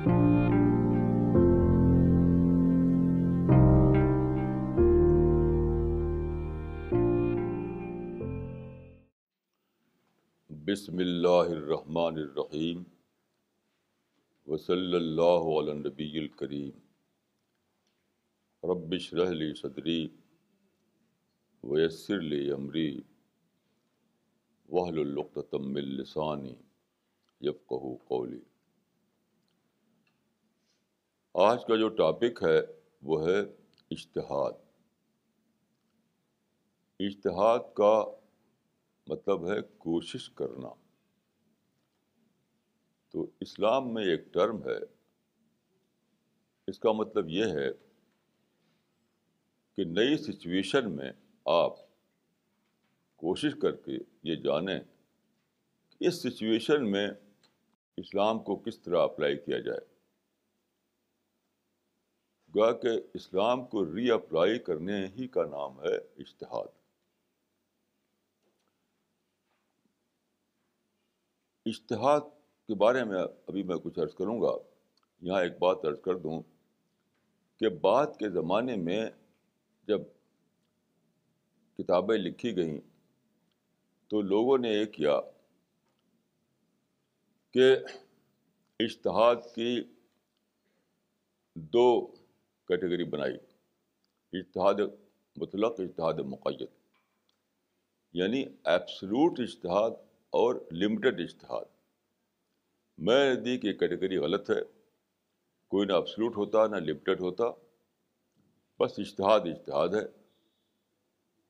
بسم اللہ الرحمن الرحیم وصلی اللہ علی نبی الکریم ربش رحلی صدری ویسر لی عمری وحل القتم السانی یفقہ قولی آج کا جو ٹاپک ہے وہ ہے اشتہاد اشتہاد کا مطلب ہے کوشش کرنا۔ تو اسلام میں ایک ٹرم ہے۔ اس کا مطلب یہ ہے کہ نئی سچویشن میں آپ کوشش کر کے یہ جانیں کہ اس سچویشن میں اسلام کو کس طرح اپلائی کیا جائے۔ گا کہ اسلام کو ری اپلائی کرنے ہی کا نام ہے اشتہاد اشتہاد کے بارے میں ابھی میں کچھ عرض کروں گا۔ یہاں ایک بات عرض کر دوں کہ بعد کے زمانے میں جب کتابیں لکھی گئیں تو لوگوں نے یہ کیا کہ اشتہاد کی دو کیٹیگری بنائی۔ اشتہاد مطلق اشتہاد مقید۔ یعنی ایپسلوٹ اشتہاد اور لمیٹڈ اشتہاد میں نزدیک یہ کیٹیگری غلط ہے۔ کوئی نہ ابسلوٹ ہوتا، نہ لمیٹڈ ہوتا۔ بس اشتہاد اشتہاد ہے۔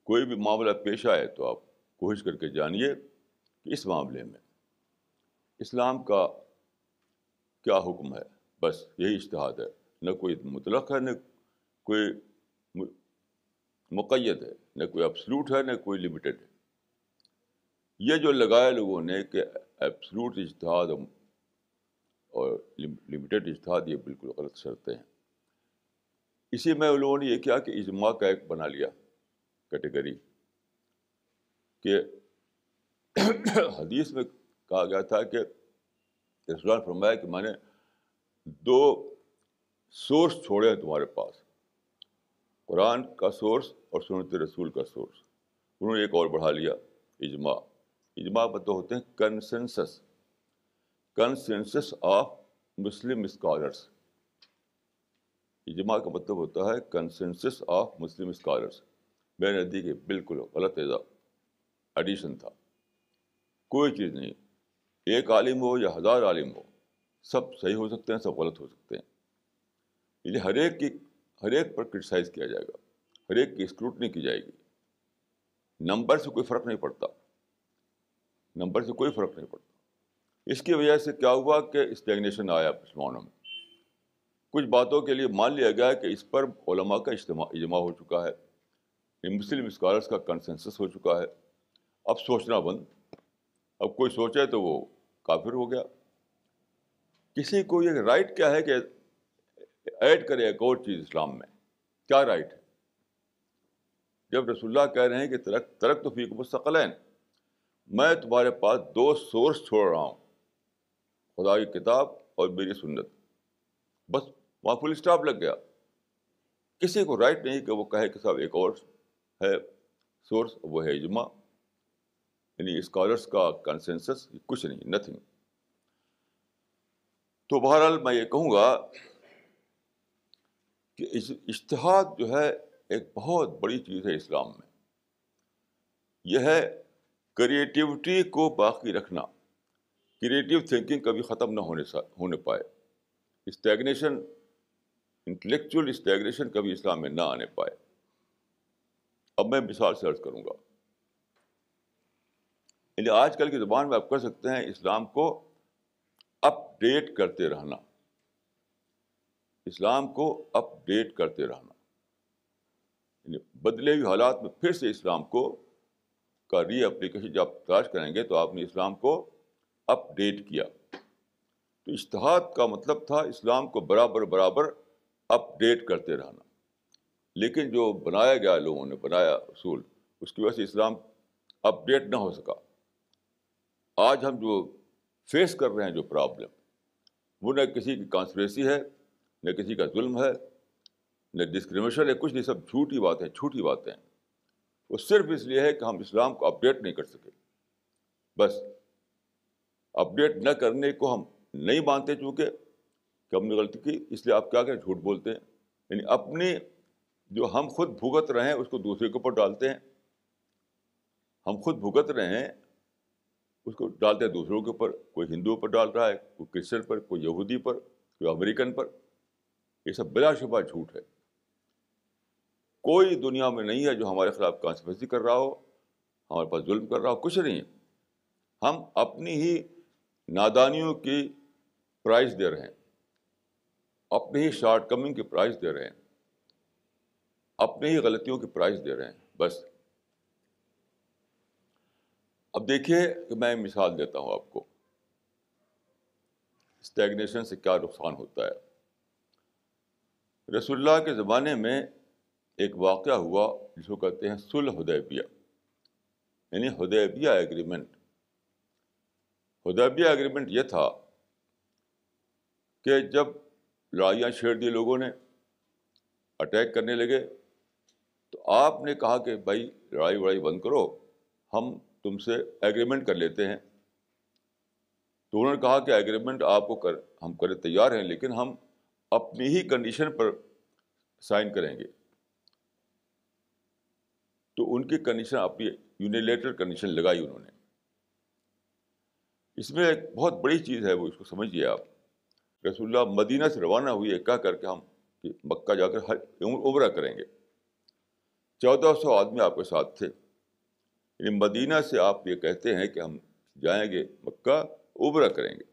کوئی بھی معاملہ پیش آئے تو آپ کوشش کر کے جانیے کہ اس معاملے میں اسلام کا کیا حکم ہے۔ بس یہی اشتہاد ہے۔ نہ کوئی مطلق ہے، نہ کوئی مقید ہے، نہ کوئی ابسلوٹ ہے، نہ کوئی لمیٹڈ ہے۔ یہ جو لگایا لوگوں نے کہ ایپسلوٹ اشتہاد اور لمیٹڈ اشتہاد یہ بالکل غلط شرطیں ہیں۔ اسی میں ان لوگوں نے یہ کیا کہ اجماع کا ایک بنا لیا کیٹیگری کہ حدیث میں کہا گیا تھا کہ رسول فرمایا کہ میں نے دو سورس چھوڑے ہیں تمہارے پاس۔ قرآن کا سورس اور سنت رسول کا سورس۔ انہوں نے ایک اور بڑھا لیا، اجماع۔ اجماع مطلب ہوتے ہیں consensus. Consensus of Muslim scholars اجماع کا مطلب ہوتا ہے کنسنسس آف مسلم اسکالرس میں نے دی کہ بالکل غلط ایڈیشن تھا۔ کوئی چیز نہیں۔ ایک عالم ہو یا ہزار عالم ہو، سب صحیح ہو سکتے ہیں، سب غلط ہو سکتے ہیں۔ یعنی ہر ایک کی ہر ایک پر کرٹیسائز کیا جائے گا۔ ہر ایک کی اسکروٹنی کی جائے گی۔ نمبر سے کوئی فرق نہیں پڑتا۔ نمبر سے کوئی فرق نہیں پڑتا۔ اس کی وجہ سے کیا ہوا کہ اسٹیگنیشن آیا مسلمانوں میں۔ کچھ باتوں کے لیے مان لیا گیا کہ اس پر علماء کا اجتماع اجماع ہو چکا ہے۔ مسلم اسکالرس کا کنسنسس ہو چکا ہے۔ اب سوچنا بند۔ اب کوئی سوچے تو وہ کافر ہو گیا۔ کسی کو یہ رائٹ کیا ہے کہ ایڈ کرے ایک اور چیز اسلام میں۔ کیا رائٹ ہے؟ جب رسول اللہ کہہ رہے ہیں کہ ترک ترک تو فیق مستقلین میں تمہارے پاس دو سورس چھوڑ رہا ہوں، خدا کی کتاب اور میری سنت۔ بس وہاں فل اسٹاپ لگ گیا۔ کسی کو رائٹ نہیں کہ وہ کہے کہ صاحب ایک اور ہے سورس وہ ہے اجماع۔ یعنی اسکالرس کا کنسنسس کچھ نہیں نتھنگ تو بہرحال میں یہ کہوں گا کہ اشتہاد جو ہے ایک بہت بڑی چیز ہے اسلام میں۔ یہ ہے کریٹیوٹی کو باقی رکھنا۔ کریٹیو تھنکنگ کبھی ختم نہ ہونے سا، ہونے پائے۔ اسٹیگنیشن انٹلیکچوئل اسٹیگنیشن کبھی اسلام میں نہ آنے پائے۔ اب میں مثال سے عرض کروں گا۔ یعنی آج کل کی زبان میں آپ کر سکتے ہیں اسلام کو اپ ڈیٹ کرتے رہنا۔ اسلام کو اپ ڈیٹ کرتے رہنا۔ یعنی بدلے ہوئے حالات میں پھر سے اسلام کو کا ری اپلیکیشن جب آپ تلاش کریں گے تو آپ نے اسلام کو اپ ڈیٹ کیا۔ تو اشتہاد کا مطلب تھا اسلام کو برابر برابر اپ ڈیٹ کرتے رہنا۔ لیکن جو بنایا گیا لوگوں نے، بنایا اصول، اس کی وجہ سے اسلام اپ ڈیٹ نہ ہو سکا۔ آج ہم جو فیس کر رہے ہیں جو پرابلم وہ نہ کسی کی کانسپریسی ہے نہ کسی کا ظلم ہے، نہ ڈسکریمنیشن ہے، کچھ نہیں، سب جھوٹی باتیں جھوٹی باتیں۔ وہ صرف اس لیے ہے کہ ہم اسلام کو اپڈیٹ نہیں کر سکے۔ بس اپڈیٹ نہ کرنے کو ہم نہیں مانتے چونکہ کہ ہم نے غلطی کی، اس لیے آپ کیا کہ جھوٹ بولتے ہیں۔ یعنی اپنی جو ہم خود بھگت رہے ہیں، اس کو دوسرے کے اوپر ڈالتے ہیں۔ ہم خود بھگت رہے ہیں، اس کو ڈالتے ہیں دوسروں کے اوپر۔ کوئی ہندوؤں پر ڈال رہا ہے، کوئی کرسچن پر، کوئی یہودی پر، کوئی امریکن پر۔ یہ سب بلا شبہ جھوٹ ہے۔ کوئی دنیا میں نہیں ہے جو ہمارے خلاف کانسپریسی کر رہا ہو، ہمارے پاس ظلم کر رہا ہو، کچھ نہیں ہے۔ ہم اپنی ہی نادانیوں کی پرائز دے رہے ہیں۔ اپنی ہی شارٹ کمنگ کی پرائز دے رہے ہیں۔ اپنی ہی غلطیوں کی پرائز دے رہے ہیں۔ بس۔ اب دیکھیے کہ میں مثال دیتا ہوں آپ کو۔ اسٹیگنیشن سے کیا نقصان ہوتا ہے۔ رسول اللہ کے زمانے میں ایک واقعہ ہوا جس کو کہتے ہیں سلح ہدیبیہ یعنی ہدیبیہ ایگریمنٹ ہدیبیہ ایگریمنٹ یہ تھا کہ جب لڑائیاں چھیڑ دی لوگوں نے اٹیک کرنے لگے، تو آپ نے کہا کہ بھائی لڑائی وڑائی بند کرو، ہم تم سے ایگریمنٹ کر لیتے ہیں۔ تو انہوں نے کہا کہ ایگریمنٹ آپ کو کر، ہم کرے تیار ہیں، لیکن ہم اپنی ہی کنڈیشن پر سائن کریں گے۔ تو ان کی کنڈیشن اپنی یونیلیٹر کنڈیشن لگائی انہوں نے۔ اس میں ایک بہت بڑی چیز ہے، وہ اس کو سمجھیے آپ۔ رسول اللہ مدینہ سے روانہ ہوئی ہے کہہ کر کے ہم کہ مکہ جا کر عمرہ کریں گے۔ چودہ سو آدمی آپ کے ساتھ تھے۔ یعنی مدینہ سے آپ یہ کہتے ہیں کہ ہم جائیں گے مکہ عبرہ کریں گے۔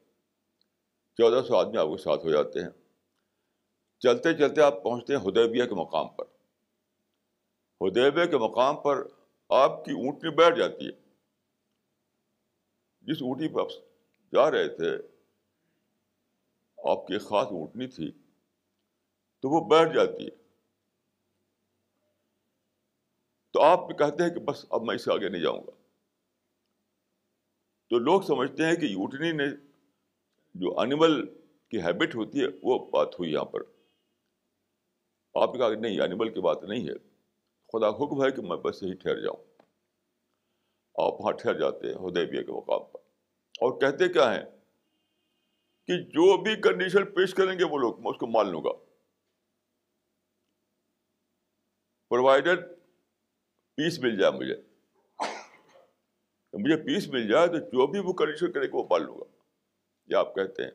چودہ سو آدمی آپ کے ساتھ ہو جاتے ہیں۔ چلتے چلتے آپ پہنچتے ہیں ہدیبیہ کے مقام پر۔ ہدیبیہ کے مقام پر آپ کی اونٹنی بیٹھ جاتی ہے۔ جس اونٹی پہ آپ جا رہے تھے، آپ کی ایک خاص اونٹنی تھی، تو وہ بیٹھ جاتی ہے۔ تو آپ بھی کہتے ہیں کہ بس اب میں اس سے آگے نہیں جاؤں گا۔ تو لوگ سمجھتے ہیں کہ یوٹنی نے جو انیمل کی ہیبٹ ہوتی ہے، وہ بات ہوئی یہاں پر۔ آپ نے کہا کہ نہیں انیمل کی بات نہیں ہے۔ خدا حکم ہے کہ میں بس یہی ٹھہر جاؤں۔ آپ وہاں ٹھہر جاتے ہیں ہدیبیہ کے مقام پر۔ اور کہتے کیا ہیں کہ جو بھی کنڈیشن پیش کریں گے وہ لوگ، میں اس کو مان لوں گا۔ پرووائڈیڈ پیس مل جائے مجھے۔ مجھے پیس مل جائے تو جو بھی وہ کنڈیشن کرے گا وہ مان لوں گا۔ یہ آپ کہتے ہیں۔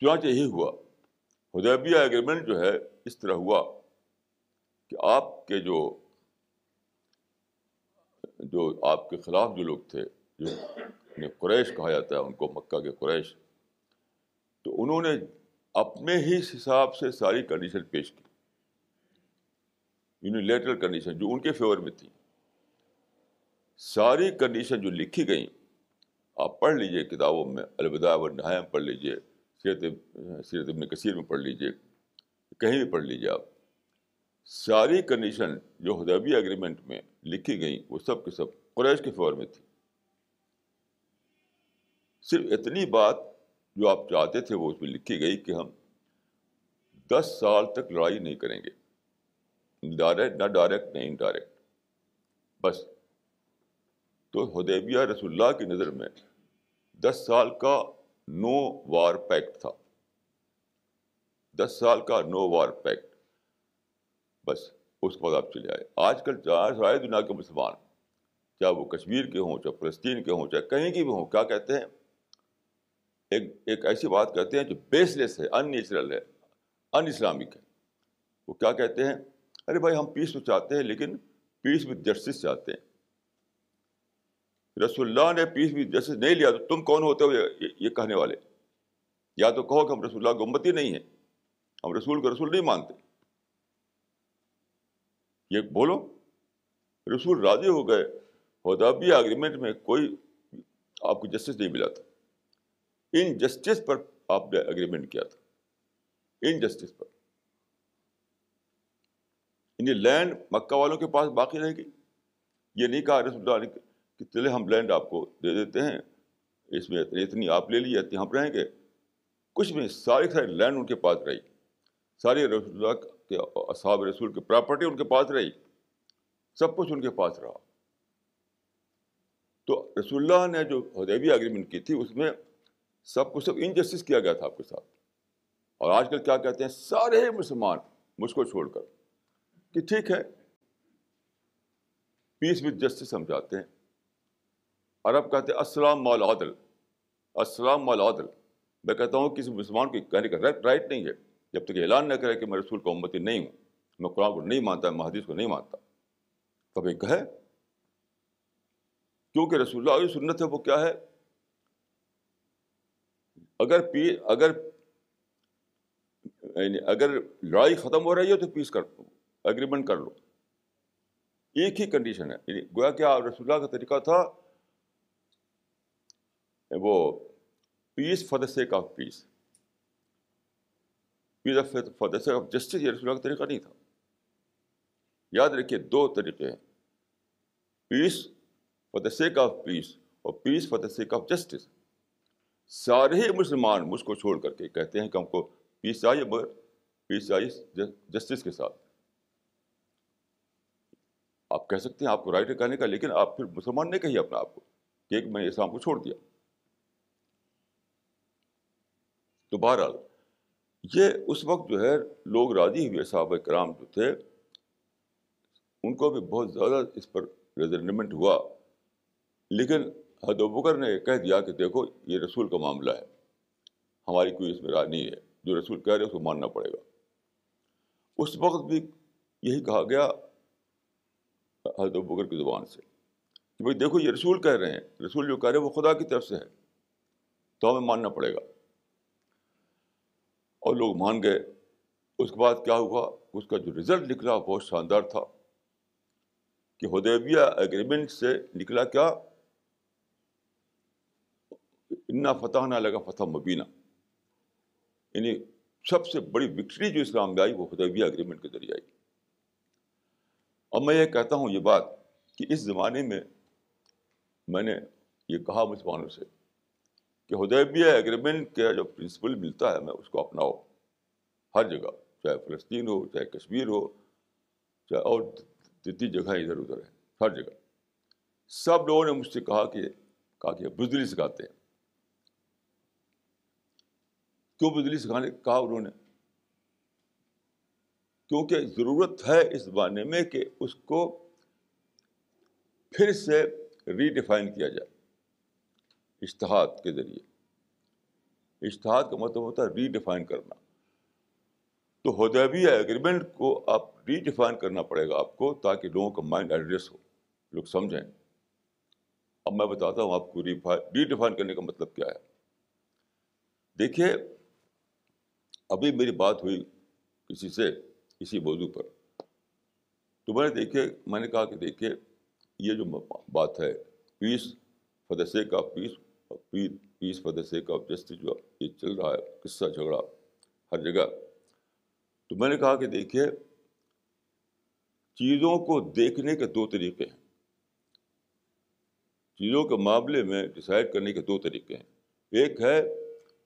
چنانچہ یہی ہوا۔ ہدیبیہ ایگریمنٹ جو ہے اس طرح ہوا کہ آپ کے جو جو آپ کے خلاف جو لوگ تھے، جو قریش کہا جاتا ہے، ان کو مکہ کے قریش، تو انہوں نے اپنے ہی حساب سے ساری کنڈیشن پیش کی۔ یونیلیٹرل کنڈیشن جو ان کے فیور میں تھی۔ ساری کنڈیشن جو لکھی گئیں، آپ پڑھ لیجیے کتابوں میں، الوداع و نہایاں پڑھ لیجیے۔ سیرت سیرت ابن کثیر میں پڑھ لیجیے، کہیں بھی پڑھ لیجیے آپ، ساری کنڈیشن جو ہدیبی اگریمنٹ میں لکھی گئیں، وہ سب کے سب قریش کے فور میں تھی۔ صرف اتنی بات جو آپ چاہتے تھے، وہ اس میں لکھی گئی کہ ہم دس سال تک لڑائی نہیں کریں گے۔ ڈائریکٹ نہ ڈائریکٹ نہ انڈائریکٹ بس۔ تو ہدیبیہ رسول اللہ کی نظر میں دس سال کا نو وار پیکٹ تھا۔ دس سال کا نو وار پیکٹ۔ بس، اس کے بعد آپ چلے آئے۔ آج کل سارے دنیا کے مسلمان، چاہے وہ کشمیر کے ہوں، چاہے فلسطین کے ہوں، چاہے کہیں کی بھی ہوں، کیا کہتے ہیں؟ ایک ایک ایسی بات کہتے ہیں جو بیس لیس ہے ان نیچرل ہے ان اسلامک ہے۔ وہ کیا کہتے ہیں؟ ارے بھائی، ہم پیس تو چاہتے ہیں، لیکن پیس وتھ جسٹس چاہتے ہیں۔ رسول اللہ نے پیس وتھ جسٹس نہیں لیا تو تم کون ہوتے ہو یہ کہنے والے؟ یا تو کہو کہ ہم رسول اللہ گمتی نہیں ہیں۔ ہم رسول کو رسول نہیں مانتے۔ یہ بولو۔ رسول راضی ہو گئے۔ ہدابی اگریمنٹ میں کوئی آپ کو جسٹس نہیں ملا تھا۔ ان جسٹس پر آپ نے اگریمنٹ کیا تھا۔ ان جسٹس پر۔ یعنی لینڈ مکہ والوں کے پاس باقی رہے گی یہ نہیں کہا رسول اللہ نے کہ چلے ہم لینڈ آپ کو دے دیتے ہیں۔ اس میں اتنی آپ لے لیجیے اتنی ہم رہیں گے۔ کچھ بھی ساری ساری لینڈ ان کے پاس رہی۔ ساری رسول اللہ کے اصحاب رسول کی پراپرٹی ان کے پاس رہی۔ سب کچھ ان کے پاس رہا۔ تو رسول اللہ نے جو حدیبی اگریمنٹ کی تھی، اس میں سب کچھ سب انجسٹس کیا گیا تھا آپ کے ساتھ۔ اور آج کل کیا کہتے ہیں؟ سارے مسلمان مجھ کو چھوڑ کر۔ کہ ٹھیک ہے پیس وتھ جسٹس ہم چاہتے ہیں۔ عرب کہتے ہیں، السلام مال عادل السلام مال عادل میں کہتا ہوں، کسی مسلمان کو کہنے کا رائٹ نہیں ہے۔ جب تک اعلان نہ کرے کہ میں رسول کا امتی نہیں ہوں، میں قرآن کو نہیں مانتا، میں حدیث کو نہیں مانتا۔ تب ایک کہے کیونکہ رسول اللہ سنت ہے، وہ کیا ہے؟ اگر پی اگر یعنی اگر لڑائی ختم ہو رہی ہے تو پیس کر اگریمنٹ کر لو۔ ایک ہی کنڈیشن ہے۔ یعنی گویا کیا رسول اللہ کا طریقہ تھا وہ peace for the sake of peace peace of for the sake of justice یہ رسول اللہ کا طریقہ نہیں تھا یاد رکھیے دو طریقے ہیں پیس for the sake of peace اور peace for the sake of justice سارے ہی مسلمان مجھ کو چھوڑ کر کے کہتے ہیں کہ ہم کو پیس چاہیے مگر پیس چاہیے جسٹس کے ساتھ آپ کہہ سکتے ہیں آپ کو رائٹ کہنے کا لیکن آپ پھر مسلمان نے کہی اپنا آپ کو کہ میں نے اسلام کو چھوڑ دیا تو بہرحال یہ اس وقت جو ہے لوگ راضی ہوئے، صحابہ کرام جو تھے، ان کو بھی بہت زیادہ اس پر ریزرنمنٹ ہوا۔ لیکن حد بکر نے کہہ دیا کہ دیکھو، یہ رسول کا معاملہ ہے۔ ہماری کوئی اس میں رائے نہیں ہے۔ جو رسول کہہ رہے اس کو ماننا پڑے گا۔ اس وقت بھی یہی کہا گیا حضرت بکر کی زبان سے کہ بھائی دیکھو، یہ رسول کہہ رہے ہیں۔ رسول جو کہہ رہے ہیں، وہ خدا کی طرف سے ہے تو ہمیں ماننا پڑے گا۔ اور لوگ مان گئے۔ اس کے بعد کیا ہوا؟ اس کا جو رزلٹ نکلا بہت شاندار تھا کہ ہدیبیہ اگریمنٹ سے نکلا کیا؟ انا فتح نہ لگا فتح مبینہ یعنی سب سے بڑی وکٹری جو اسلام میں آئی وہ خدیبیہ اگریمنٹ کے ذریعے آئی۔ اب میں یہ کہتا ہوں یہ بات کہ اس زمانے میں میں نے یہ کہا مسلمانوں سے کہ ہدیبیہ اگریمنٹ کا جو پرنسپل ملتا ہے، میں اس کو اپناؤ ہر جگہ، چاہے فلسطین ہو، چاہے کشمیر ہو، چاہے اور جتنی جگہ ادھر ادھر ہے، ہر جگہ۔ سب لوگوں نے مجھ سے کہا کہ کہا کہ بزدلی سکھاتے ہیں۔ کیوں بزدلی سکھانے؟ کہا انہوں نے۔ کیونکہ ضرورت ہے اس زمانے میں کہ اس کو پھر سے ریڈیفائن کیا جائے۔ اشتہاد کے ذریعے۔ اشتہاد کا مطلب ہوتا ہے ریڈیفائن کرنا۔ تو ہدیبی ایگریمنٹ کو آپ ریڈیفائن کرنا پڑے گا آپ کو تاکہ لوگوں کا مائنڈ ایڈریس ہو۔ لوگ سمجھیں۔ اب میں بتاتا ہوں آپ کو ریڈیفائن کرنے کا مطلب کیا ہے۔ دیکھیے، ابھی میری بات ہوئی کسی سے اسی موضوع پر۔ تو میں نے دیکھے، میں نے کہا کہ دیکھیے، یہ جو بات ہے peace for the sake of peace peace for the sake of justice جو یہ چل رہا ہے، قصہ جھگڑا ہر جگہ۔ تو میں نے کہا کہ دیکھیے، چیزوں کو دیکھنے کے دو طریقے ہیں۔ چیزوں کے معاملے میں ڈسائڈ کرنے کے دو طریقے ہیں۔ ایک ہے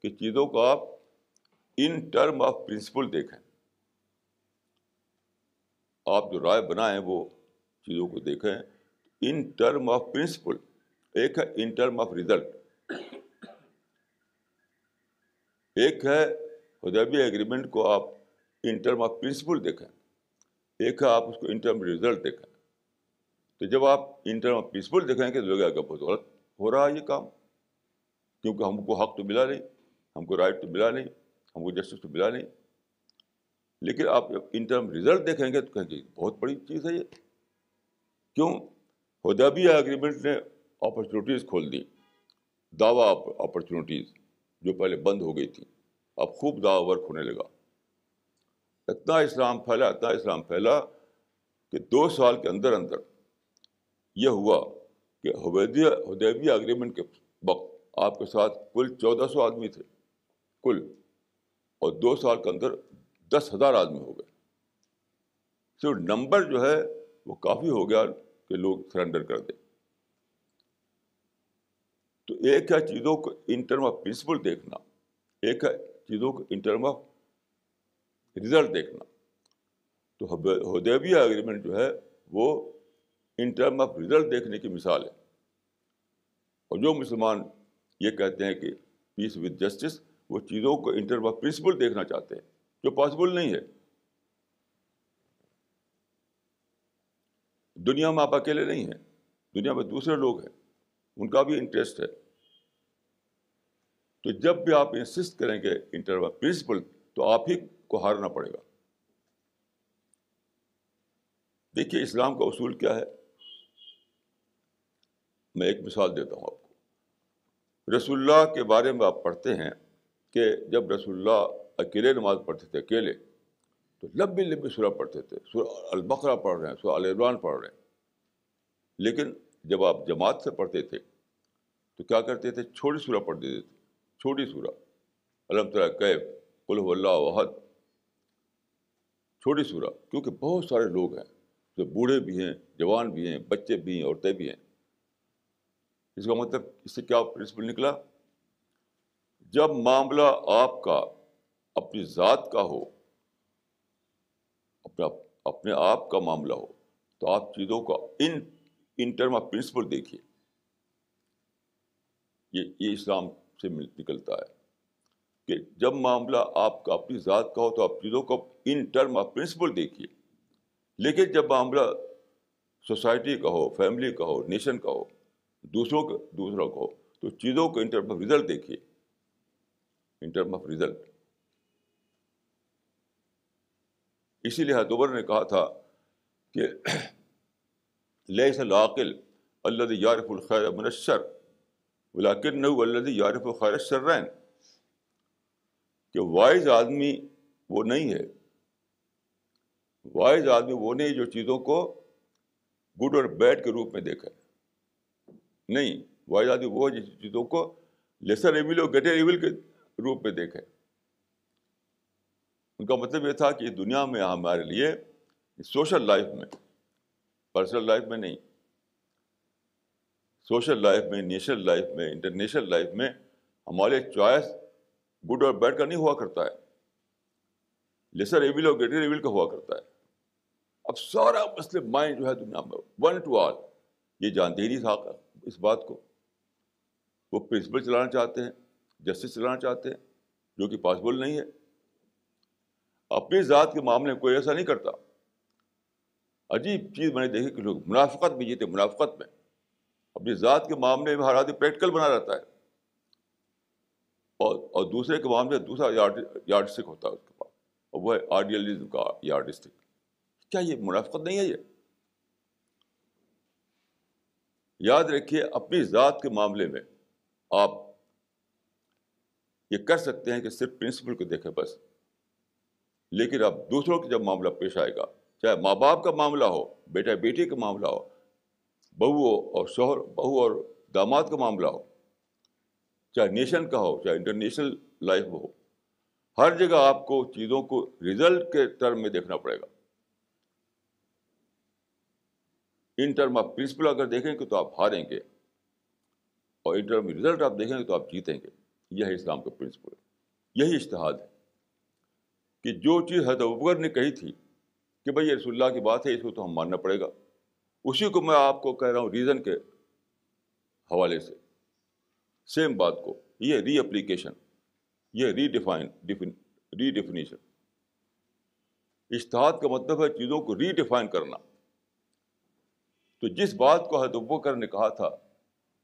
کہ چیزوں کو آپ ان ٹرم آف پرنسپل دیکھیں۔ آپ جو رائے بنائیں وہ چیزوں کو دیکھیں۔ ان ٹرم آف پرنسپل ایک ہے ان ٹرم آف ریزلٹ ایک ہے خدیبی ایگریمنٹ کو آپ ان ٹرم آف پرنسپل دیکھیں۔ ایک ہے آپ اس کو ان ٹرم رزلٹ دیکھیں۔ تو جب آپ ان ٹرم آف پرنسپل دیکھیں گے تو لوگ کہ بہت غلط ہو رہا ہے یہ کام۔ کیونکہ ہم کو حق تو ملا نہیں، ہم کو رائٹ تو ملا نہیں، ہم کو جسٹس تو ملا نہیں۔ لیکن آپ جب ان ٹرم رزلٹ دیکھیں گے تو کہیں گے بہت بڑی چیز ہے یہ۔ کیوں؟ ہدابیہ اگریمنٹ نے اپرچونیٹیز کھول دی۔ دعویٰ اپرچونیٹیز جو پہلے بند ہو گئی تھی۔ اب خوب دعوی ورک ہونے لگا۔ اتنا اسلام پھیلا، اتنا اسلام پھیلا کہ دو سال کے اندر اندر یہ ہوا کہ ہدیبیہ اگریمنٹ کے وقت آپ کے ساتھ کل چودہ سو آدمی تھے۔ کل۔ اور دو سال کے اندر دس ہزار آدمی ہو گئے۔ صرف نمبر جو ہے وہ کافی ہو گیا کہ لوگ سرنڈر کر دیں۔ تو ایک ہے چیزوں کو ان ٹرم آف پرنسپل دیکھنا، ایک ہے چیزوں کو ان ٹرم آف رزلٹ دیکھنا۔ تو ہدیبیہ اگریمنٹ جو ہے، وہ ان ٹرم آف رزلٹ دیکھنے کی مثال ہے۔ اور جو مسلمان یہ کہتے ہیں کہ پیس وتھ جسٹس وہ چیزوں کو ان ٹرم آف پرنسپل دیکھنا چاہتے ہیں، جو پاسبل نہیں ہے۔ دنیا میں آپ اکیلے نہیں ہیں، دنیا میں دوسرے لوگ ہیں، ان کا بھی انٹرسٹ ہے۔ تو جب بھی آپ انسسٹ کریں گے انٹر پرنسپل تو آپ ہی کو ہارنا پڑے گا۔ دیکھیے اسلام کا اصول کیا ہے؟ میں ایک مثال دیتا ہوں آپ کو۔ رسول اللہ کے بارے میں آپ پڑھتے ہیں کہ جب رسول اللہ اکیلے نماز پڑھتے تھے، اکیلے، تو لمبی لمبی سورہ پڑھتے تھے۔ سورہ البقرہ پڑھ رہے ہیں، سورہ الران پڑھ رہے ہیں۔ لیکن جب آپ جماعت سے پڑھتے تھے، تو کیا کرتے تھے؟ چھوٹی سورہ پڑھ دیتے تھے۔ چھوٹی سورہ الحمد للہ کیف؟ کلو اللہ وحد چھوٹی سورہ کیونکہ بہت سارے لوگ ہیں، جو بوڑھے بھی ہیں، جوان بھی ہیں، بچے بھی ہیں، عورتیں بھی ہیں۔ اس کا مطلب اس سے کیا پرنسپل نکلا؟ جب معاملہ آپ کا اپنی ذات کا ہو، اپنا، اپنے آپ کا معاملہ ہو، تو آپ چیزوں کا in in term of principle دیکھیے۔ یہ یہ اسلام سے نکلتا ہے کہ جب معاملہ آپ کا اپنی ذات کا ہو تو آپ چیزوں کو ان ٹرم آف پرنسپل دیکھیے۔ لیکن جب معاملہ سوسائٹی کا ہو فیملی کا ہو نیشن کا ہو، دوسروں کا دوسروں کا ہو، تو چیزوں کو ان ٹرم آف رزلٹ دیکھیے۔ ان ٹرم آف رزلٹ اسی لیے حدوبر نے کہا تھا کہ لیے العقل اللہ یارف الخیر منشر بلاکن نو اللہ یارف الخیر شرین کہ وائز آدمی وہ نہیں ہے۔ وائز آدمی وہ نہیں جو چیزوں کو گڈ اور بیڈ کے روپ میں دیکھے۔ نہیں وائز آدمی وہ جس چیزوں کو لیسر ایول اور گٹر ایول کے روپ میں دیکھے۔ ان کا مطلب یہ تھا کہ دنیا میں ہمارے لیے سوشل لائف میں پرسنل لائف میں نہیں۔ سوشل لائف میں، نیشنل لائف میں، انٹرنیشنل لائف میں ہمارے چوائس گڈ اور بیڈ کا نہیں ہوا کرتا ہے۔ لیسر ایول اور گریٹر ایول کا ہوا کرتا ہے۔ اب سارا مسلم مائنڈ جو ہے دنیا میں ون ٹو آل یہ جانتے ہی نہیں تھا اس بات کو۔ وہ پرنسپل چلانا چاہتے ہیں جسٹس چلانا چاہتے ہیں، جو کہ پاسبل نہیں ہے۔ اپنی ذات کے معاملے میں کوئی ایسا نہیں کرتا۔ عجیب چیز میں نے دیکھی کہ لوگ منافقت میں جیتے، منافقت میں۔ اپنی ذات کے معاملے میں ہر آدمی پریکٹیکل بنا رہتا ہے۔ اور اور دوسرے کے معاملے دوسرا یارڈ اسٹک ہوتا ہے اس کے پاس۔ اور وہ ہے آئیڈیلزم کا یارڈ اسٹک کیا یہ منافقت نہیں ہے یہ؟ یاد رکھیے، اپنی ذات کے معاملے میں آپ یہ کر سکتے ہیں کہ صرف پرنسپل کو دیکھیں بس۔ لیکن اب دوسروں کے جب معاملہ پیش آئے گا، چاہے ماں باپ کا معاملہ ہو، بیٹا بیٹی کا معاملہ ہو بہو اور شوہر، بہو اور داماد کا معاملہ ہو۔ چاہے نیشن کا ہو، چاہے انٹرنیشنل لائف میں ہو، ہر جگہ آپ کو چیزوں کو ریزلٹ کے ٹرم میں دیکھنا پڑے گا۔ ان ٹرم آف پرنسپل اگر دیکھیں گے تو آپ ہاریں گے۔ اور ان ٹرم ریزلٹ آپ دیکھیں گے تو آپ جیتیں گے۔ یہ ہے اسلام کا پرنسپل یہی اشتہاد ہے۔ کہ جو چیز حضرت نے کہی تھی کہ بھائی یہ رسول اللہ کی بات ہے، اس کو تو ہم ماننا پڑے گا۔ اسی کو میں آپ کو کہہ رہا ہوں ریزن کے حوالے سے۔ سیم بات کو۔ یہ ری اپلیکیشن یہ ری ڈیفائن ری ڈیفینیشن اشتہاد کا مطلب ہے چیزوں کو ری ڈیفائن کرنا۔ تو جس بات کو حضرت کر نے کہا تھا،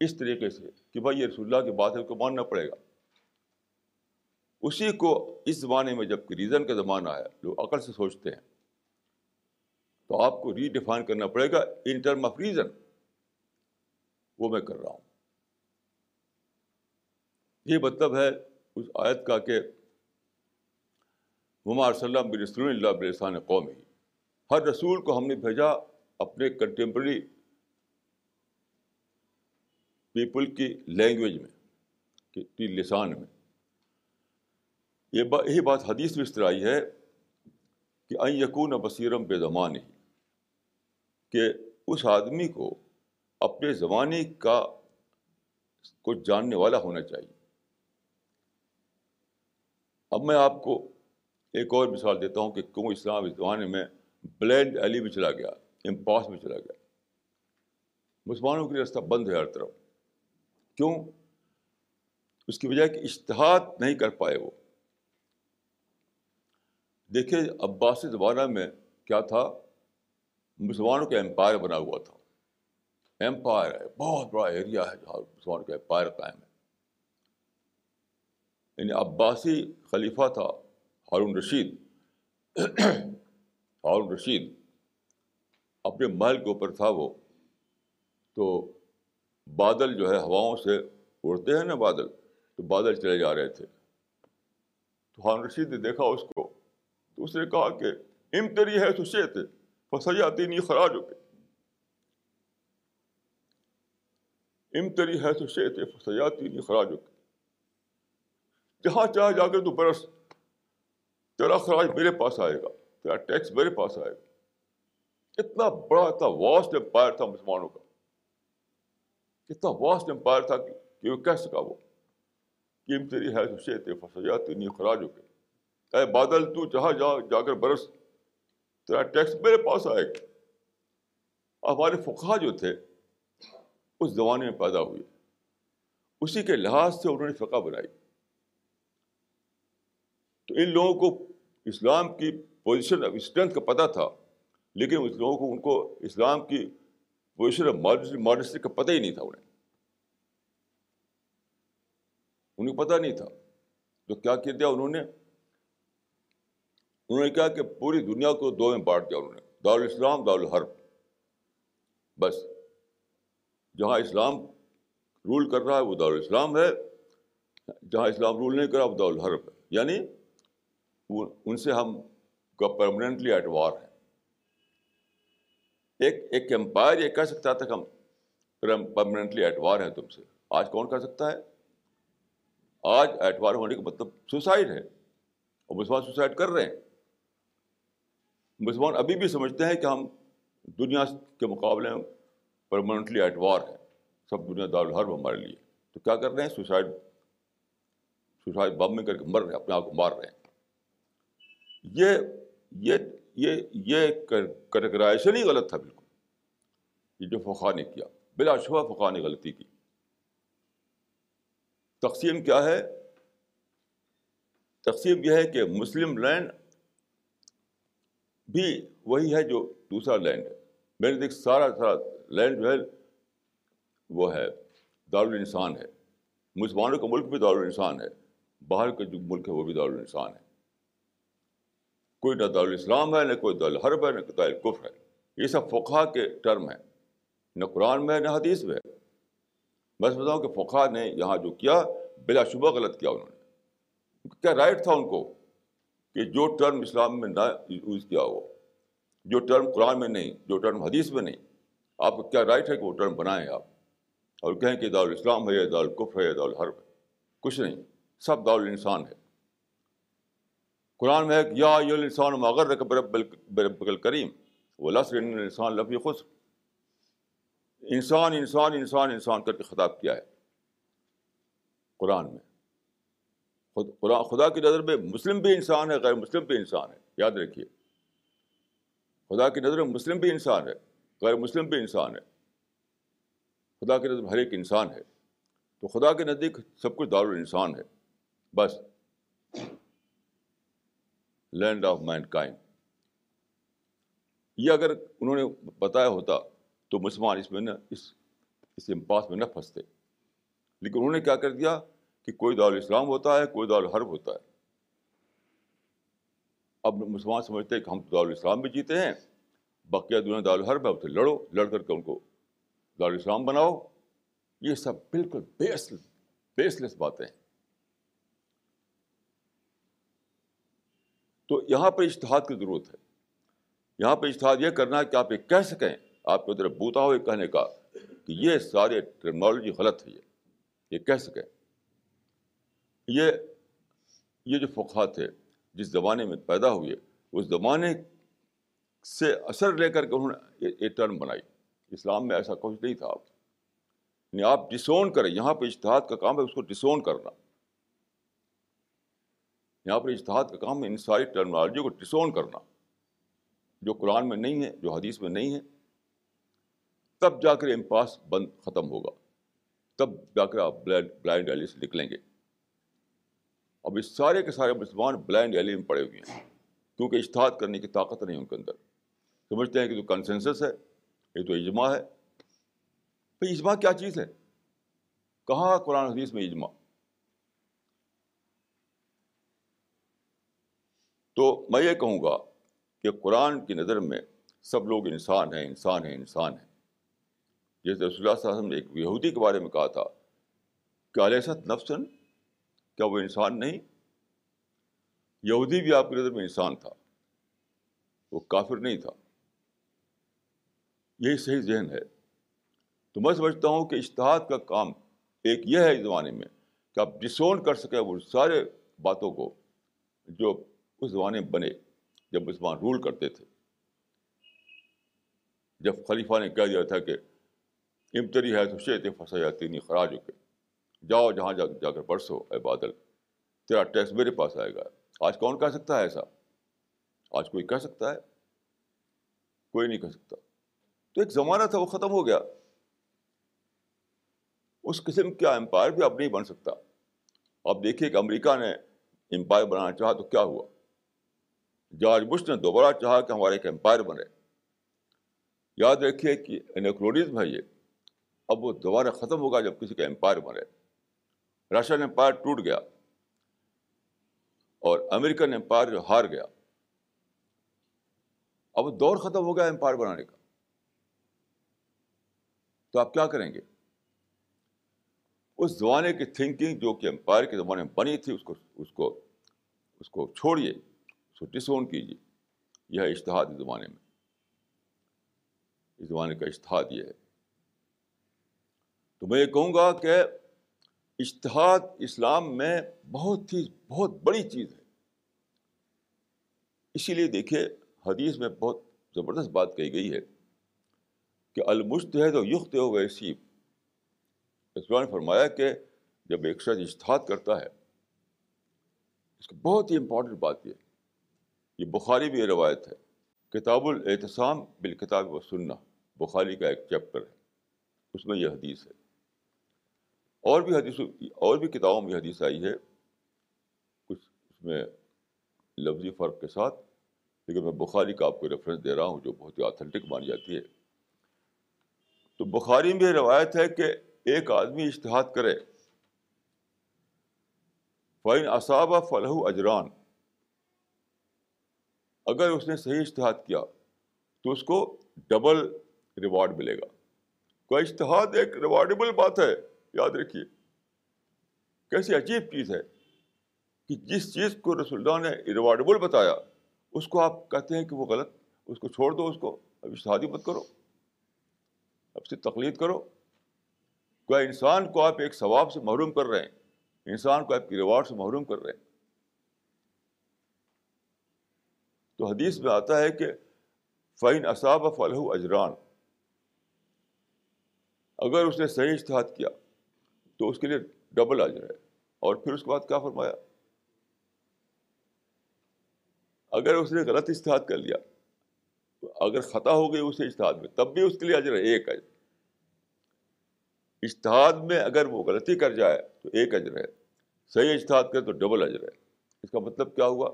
اس طریقے سے کہ بھائی یہ رسول اللہ کی بات ہے اس کو ماننا پڑے گا۔ اسی کو اس زمانے میں جبکہ ریزن کا زمانہ ہے، لوگ عقل سے سوچتے ہیں۔ تو آپ کو ری ڈیفائن کرنا پڑے گا ان ٹرم آف ریزن وہ میں کر رہا ہوں۔ یہ مطلب ہے اس آیت کا کہ ممار صلی اللہ رسول اللہ بلسان قوم ہی ہر رسول کو ہم نے بھیجا اپنے کنٹمپری پیپل کی لینگویج میں کی لسان میں۔ یہ با، یہی بات حدیث میں اس طرح آئی ہے کہ این یقون بصیرم بے زمان ہی کہ اس آدمی کو اپنے زمانے کا کو جاننے والا ہونا چاہیے۔ اب میں آپ کو ایک اور مثال دیتا ہوں کہ کیوں اسلام اس زمانے میں بلینڈ ایلی میں چلا گیا، امپاس میں چلا گیا۔ مسلمانوں کے لیے راستہ بند ہے ہر طرف۔ کیوں؟ اس کی وجہ کہ اشتہاد نہیں کر پائے وہ۔ دیکھیے عباسی زمانہ میں کیا تھا؟ مسلمانوں کا امپائر بنا ہوا تھا۔ امپائر ہے، بہت بڑا ایریا ہے جہاں مسلمانوں کا امپائر قائم ہے۔ یعنی عباسی خلیفہ تھا ہارون رشید۔ ہارون رشید اپنے محل کے اوپر تھا وہ۔ تو بادل جو ہے، ہواؤں سے اڑتے ہیں نا بادل، تو بادل چلے جا رہے تھے۔ تو ہارون رشید نے دیکھا اس کو، تو اس نے کہا کہ امتری ہے تو شیت فسیاتی نہیں، خراج ہو گئے امتری ہے تو شیت فسیاتی نہیں، خراج ہو گئے جہاں چاہے جا کے تو برس۔ تیرا خراج میرے پاس آئے گا، تیرا ٹیکس میرے پاس آئے گا۔ اتنا بڑا تھا واسٹ امپائر تھا مسلمانوں کا۔ اتنا واسٹ امپائر تھا کہ وہ کہہ سکا وہ قیمت تیری ہے تو شیت فسیاتی نہیں، خراج ہو گئے اے بادل، تو جہاں جا جا کر برس۔ تیرا ٹیکس میرے پاس آئے۔ گا ہمارے فقہ جو تھے، اس زمانے میں پیدا ہوئے۔ اسی کے لحاظ سے انہوں نے فقہ بنائی۔ تو ان لوگوں کو اسلام کی پوزیشن آف اسٹرینتھ کا پتہ تھا، لیکن اس لوگوں کو ان کو اسلام کی پوزیشن آف ماڈسٹی کا پتہ ہی نہیں تھا انہیں۔ انہیں پتہ نہیں تھا۔ تو کیا کیا دیا انہوں نے؟ انہوں نے کہا کہ پوری دنیا کو دو میں بانٹ دیا انہوں نے دارالاسلام دارالحرب بس، جہاں اسلام رول کر رہا ہے وہ دارالاسلام ہے، جہاں اسلام رول نہیں کر رہا وہ دارالحرب ہے۔ یعنی وہ، ان سے ہم کا پرماننٹلی اعتبار ہے ایک ایک امپائر یہ کہہ سکتا تھا کہ ہم پرماننٹلی اعتبار ہیں تم سے۔ آج کون کہہ سکتا ہے؟ آج اعتبار ہونے کا مطلب سوسائڈ ہے۔ اور مسلمان سوسائڈ کر رہے ہیں۔ مسلمان ابھی بھی سمجھتے ہیں کہ ہم دنیا کے مقابلے میں پرماننٹلی اعتبار ہیں۔ سب دنیا دارالحرب ہمارے لیے۔ تو کیا کر رہے ہیں؟ سوسائڈ سوسائڈ بم میں کر کے مر رہے ہیں، اپنے آپ کو مار رہے ہیں۔ یہ یہ یہ یہ کیٹیگرائزیشن ہی غلط تھا بالکل۔ یہ جو فقا نے کیا، بلا شبہ فقا نے غلطی کی۔ تقسیم کیا ہے؟ تقسیم یہ ہے کہ مسلم لینڈ بھی وہی ہے جو دوسرا لینڈ ہے۔ میں نے دیکھ سارا سارا لینڈ جو ہے، وہ ہے دارالانسان ہے۔ مسلمانوں کا ملک بھی دارالانسان ہے، باہر کا جو ملک ہے، وہ بھی دارالانسان ہے۔ کوئی نہ دارالاسلام ہے، نہ کوئی دارالحرب ہے، نہ کوئی دارالکف ہے۔ یہ سب فقہ کے ٹرم ہیں۔ نہ قرآن میں ہے نہ حدیث میں۔ ہے میں سمجھتا ہوں کہ فقہ نے یہاں جو کیا، بلا شبہ غلط کیا انہوں نے۔ کیا رائٹ تھا ان کو؟ کہ جو ٹرم اسلام میں نہ یوز کیا ہو، جو ٹرم قرآن میں نہیں، جو ٹرم حدیث میں نہیں، آپ کا کیا رائٹ ہے کہ وہ ٹرم بنائیں آپ؟ اور کہیں کہ دارالاسلام ہے یا دارالکف ہے یا دارالحرب ہے، کچھ نہیں، سب دارالانسان ہے۔ قرآن میں ہے کہ یا یہ انسان مغر برب کریم وہ لسر انسان لفی خوش انسان انسان انسان انسان کر کے خطاب کیا ہے قرآن میں۔ خود خدا کی نظر میں مسلم بھی انسان ہے، غیر مسلم بھی انسان ہے۔ یاد رکھیے۔ خدا کی نظر میں مسلم بھی انسان ہے، غیر مسلم بھی انسان ہے۔ خدا کی نظر میں ہر ایک انسان ہے۔ تو خدا کے نزدیک سب کچھ دار انسان ہے۔ بس۔ لینڈ آف مائنڈ کائنڈ یہ اگر انہوں نے بتایا ہوتا تو مسلمان اس میں نہ اس اس امپاس میں نہ پھنستے۔ لیکن انہوں نے کیا کر دیا؟ کہ کوئی دارالاسلام ہوتا ہے، کوئی دارالحرب ہوتا ہے۔ اب مسلمان سمجھتے ہیں کہ ہم دارالاسلام میں جیتے ہیں، بقیہ دنیا دارالحرب ہے اسے لڑو، لڑ کر کے ان کو دارالاسلام بناؤ۔ یہ سب بالکل بیس بیس لیس باتیں۔ ہیں تو یہاں پہ اشتہاد کی ضرورت ہے۔ یہاں پہ اشتہاد یہ کرنا ہے کہ آپ یہ کہہ سکیں، آپ کو ادھر بوتا ہو یہ کہنے کا کہ یہ سارے ٹیکنالوجی غلط ہے یہ۔ یہ کہہ سکیں۔ یہ یہ جو فقہ تھے، جس زمانے میں پیدا ہوئے، اس زمانے سے اثر لے کر کے انہوں نے یہ ٹرم بنائی۔ اسلام میں ایسا کچھ نہیں تھا۔ آپ یعنی آپ ڈسون کریں، یہاں پہ اشتہاد کا کام ہے، اس کو ڈسون کرنا۔ یہاں پر اشتہاد کا کام ہے، ان ساری ٹرمنالوجی کو ڈسون کرنا۔ جو قرآن میں نہیں ہے، جو حدیث میں نہیں ہے، تب جا کر امپاس بند ختم ہوگا۔ تب جا کر آپ بلائنڈ بلائنڈ ایلی سے نکلیں گے۔ اب اس سارے کے سارے مسلمان بلائنڈ ایلی میں پڑے ہوئے ہیں۔ کیونکہ اشتہاد کرنے کی طاقت نہیں ان کے اندر۔ سمجھتے ہیں کہ جو کنسنسس ہے، یہ تو اجماع ہے۔ بھائی اجماع کیا چیز ہے؟ کہاں قرآن حدیث میں اجماع؟ تو میں یہ کہوں گا کہ قرآن کی نظر میں سب لوگ انسان ہیں انسان ہیں انسان ہیں۔ جیسے رسول اللہ صلی اللہ علیہ وسلم نے ایک یہودی کے بارے میں کہا تھا کہ علیہ نفسن کیا وہ انسان نہیں۔ یہودی بھی آپ کی نظر میں انسان تھا۔ وہ کافر نہیں تھا۔ یہی صحیح ذہن ہے۔ تو میں سمجھتا ہوں کہ اشتہاد کا کام ایک یہ ہے اس زمانے میں کہ آپ ڈسون کر سکیں وہ سارے باتوں کو جو اس زمانے میں بنے جب مسلمان رول کرتے تھے۔ جب خلیفہ نے کہہ دیا تھا کہ امتری ہے تو شیت پھنسا جاتی نہیں خراج ہو کے۔ جاؤ جہاں جا جا کر برسو اے بادل۔ تیرا ٹیکس میرے پاس آئے گا۔ آج کون کہہ سکتا ہے ایسا؟ آج کوئی کہہ سکتا ہے؟ کوئی نہیں کہہ سکتا۔ تو ایک زمانہ تھا، وہ ختم ہو گیا۔ اس قسم کا امپائر بھی اب نہیں بن سکتا۔ اب دیکھیے کہ امریکہ نے امپائر بنانا چاہا تو کیا ہوا؟ جارج بش نے دوبارہ چاہا کہ ہمارا ایک امپائر بنے۔ یاد رکھیے کہ انیکلوڈیزم ہے یہ۔ اب وہ دوبارہ ختم ہوگا جب کسی کا امپائر بنے۔ رشین امپائر ٹوٹ گیا اور امریکن امپائر جو ہار گیا۔ اب دور ختم ہو گیا امپائر بنانے کا۔ تو آپ کیا کریں گے؟ اس زمانے کی تھنکنگ جو کہ امپائر کے زمانے میں بنی تھی، اس کو اس کو اس کو چھوڑیے، اس کو ڈسون کیجیے۔ یہ ہے اشتہاد اس زمانے میں۔ اس زمانے کا اشتہاد یہ ہے۔ تو میں یہ کہوں گا کہ اشتہاد اسلام میں بہت ہی، بہت بڑی چیز ہے۔ اسی لیے دیکھیے، حدیث میں بہت زبردست بات کہی گئی ہے کہ المشتحد و یخت و ویسیب اسلام نے فرمایا کہ جب ایک شخص اشتہاد کرتا ہے، اس کی بہت ہی امپورٹنٹ بات یہ یہ بخاری بھی یہ روایت ہے۔ کتاب الاحتسام بالکتاب و سننا بخاری کا ایک چیپٹر ہے۔ اس میں یہ حدیث ہے۔ اور بھی حدیث اور بھی کتابوں میں حدیث آئی ہے۔ کچھ اس میں لفظی فرق کے ساتھ، لیکن میں بخاری کا آپ کو ریفرنس دے رہا ہوں، جو بہت ہی آتھینٹک مانی جاتی ہے۔ تو بخاری میں روایت ہے کہ ایک آدمی اشتہاد کرے۔ فائن اصاب فلاح اجران اگر اس نے صحیح اشتہاد کیا، تو اس کو ڈبل ریوارڈ ملے گا۔ کوئی اشتہاد ایک ریوارڈیبل بات ہے۔ یاد رکھیے، کیسی عجیب چیز ہے کہ جس چیز کو رسول اللہ نے ریوارڈیبل بتایا، اس کو آپ کہتے ہیں کہ وہ غلط، اس کو چھوڑ دو، اس کو اب اشتہادی مت کرو، اب سے تقلید کرو۔ کیا انسان کو آپ ایک ثواب سے محروم کر رہے ہیں؟ انسان کو آپ کی ریوارڈ سے محروم کر رہے ہیں۔ تو حدیث میں آتا ہے کہ فعین اصاب فلاح اجران اگر اس نے صحیح اشتہاد کیا تو اس کے لیے ڈبل اجر ہے۔ اور پھر اس کے بعد کیا فرمایا؟ اگر اس نے غلط اشتہاد کر لیا، تو اگر خطا ہو گئی اسے اشتہاد میں، تب بھی اس کے لیے اجر ہے، ایک اجر۔ اشتہاد میں اگر وہ غلطی کر جائے، تو ایک اجر ہے۔ صحیح اشتہاد کرے تو ڈبل اجر ہے۔ اس کا مطلب کیا ہوا؟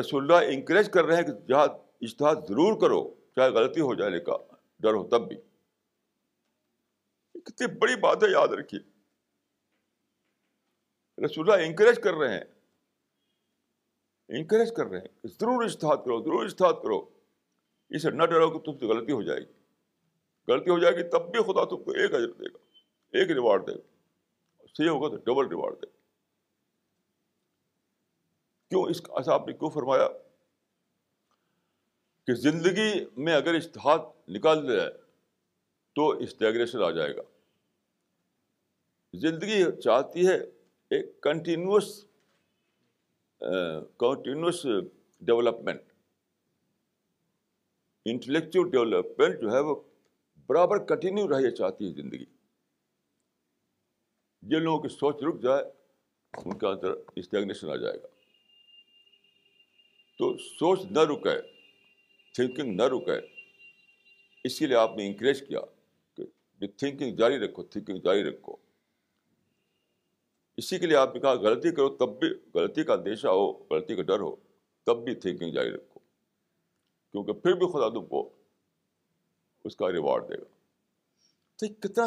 رسول اللہ انکریج کر رہے ہیں کہ جہاں اشتہاد ضرور کرو، چاہے غلطی ہو جانے کا، ڈر ہو تب بھی۔ کتنی بڑی بات ہے یاد رکھیے رسول اللہ انکریج کر رہے ہیں۔ انکریج کر رہے ہیں ضرور اشتہاد کرو، ضرور اشتہاد کرو۔ اسے نہ ڈرو کہ تم سے غلطی ہو جائے گی۔ غلطی ہو جائے گی تب بھی خدا تم کو ایک اجر دے گا، ایک ریوارڈ دے گا۔ صحیح ہوگا تو ڈبل ریوارڈ دے گا۔ کیوں اس کا ایسا آپ نے کیوں فرمایا؟ کہ زندگی میں اگر اشتہاد نکال دیا جائے تو اسٹیگریشن آ جائے گا۔ زندگی چاہتی ہے، ایک continuous continuous development intellectual development جو ہے وہ برابر کنٹینیو رہے چاہتی ہے زندگی۔ جن لوگوں کی سوچ رک جائے، ان کے اندر اسٹیگنیشن آ جائے گا۔ تو سوچ نہ رکے تھنکنگ نہ رکے، اس کے لیے آپ نے انکریج کیا کہ تھنکنگ جاری رکھو تھنکنگ جاری رکھو۔ اسی کے لیے آپ نے کہا غلطی کرو، تب بھی غلطی کا اندیشہ ہو، غلطی کا ڈر ہو، تب بھی تھنکنگ جاری رکھو۔ کیونکہ پھر بھی خدا تم کو اس کا ریوارڈ دے گا۔ تو کتنا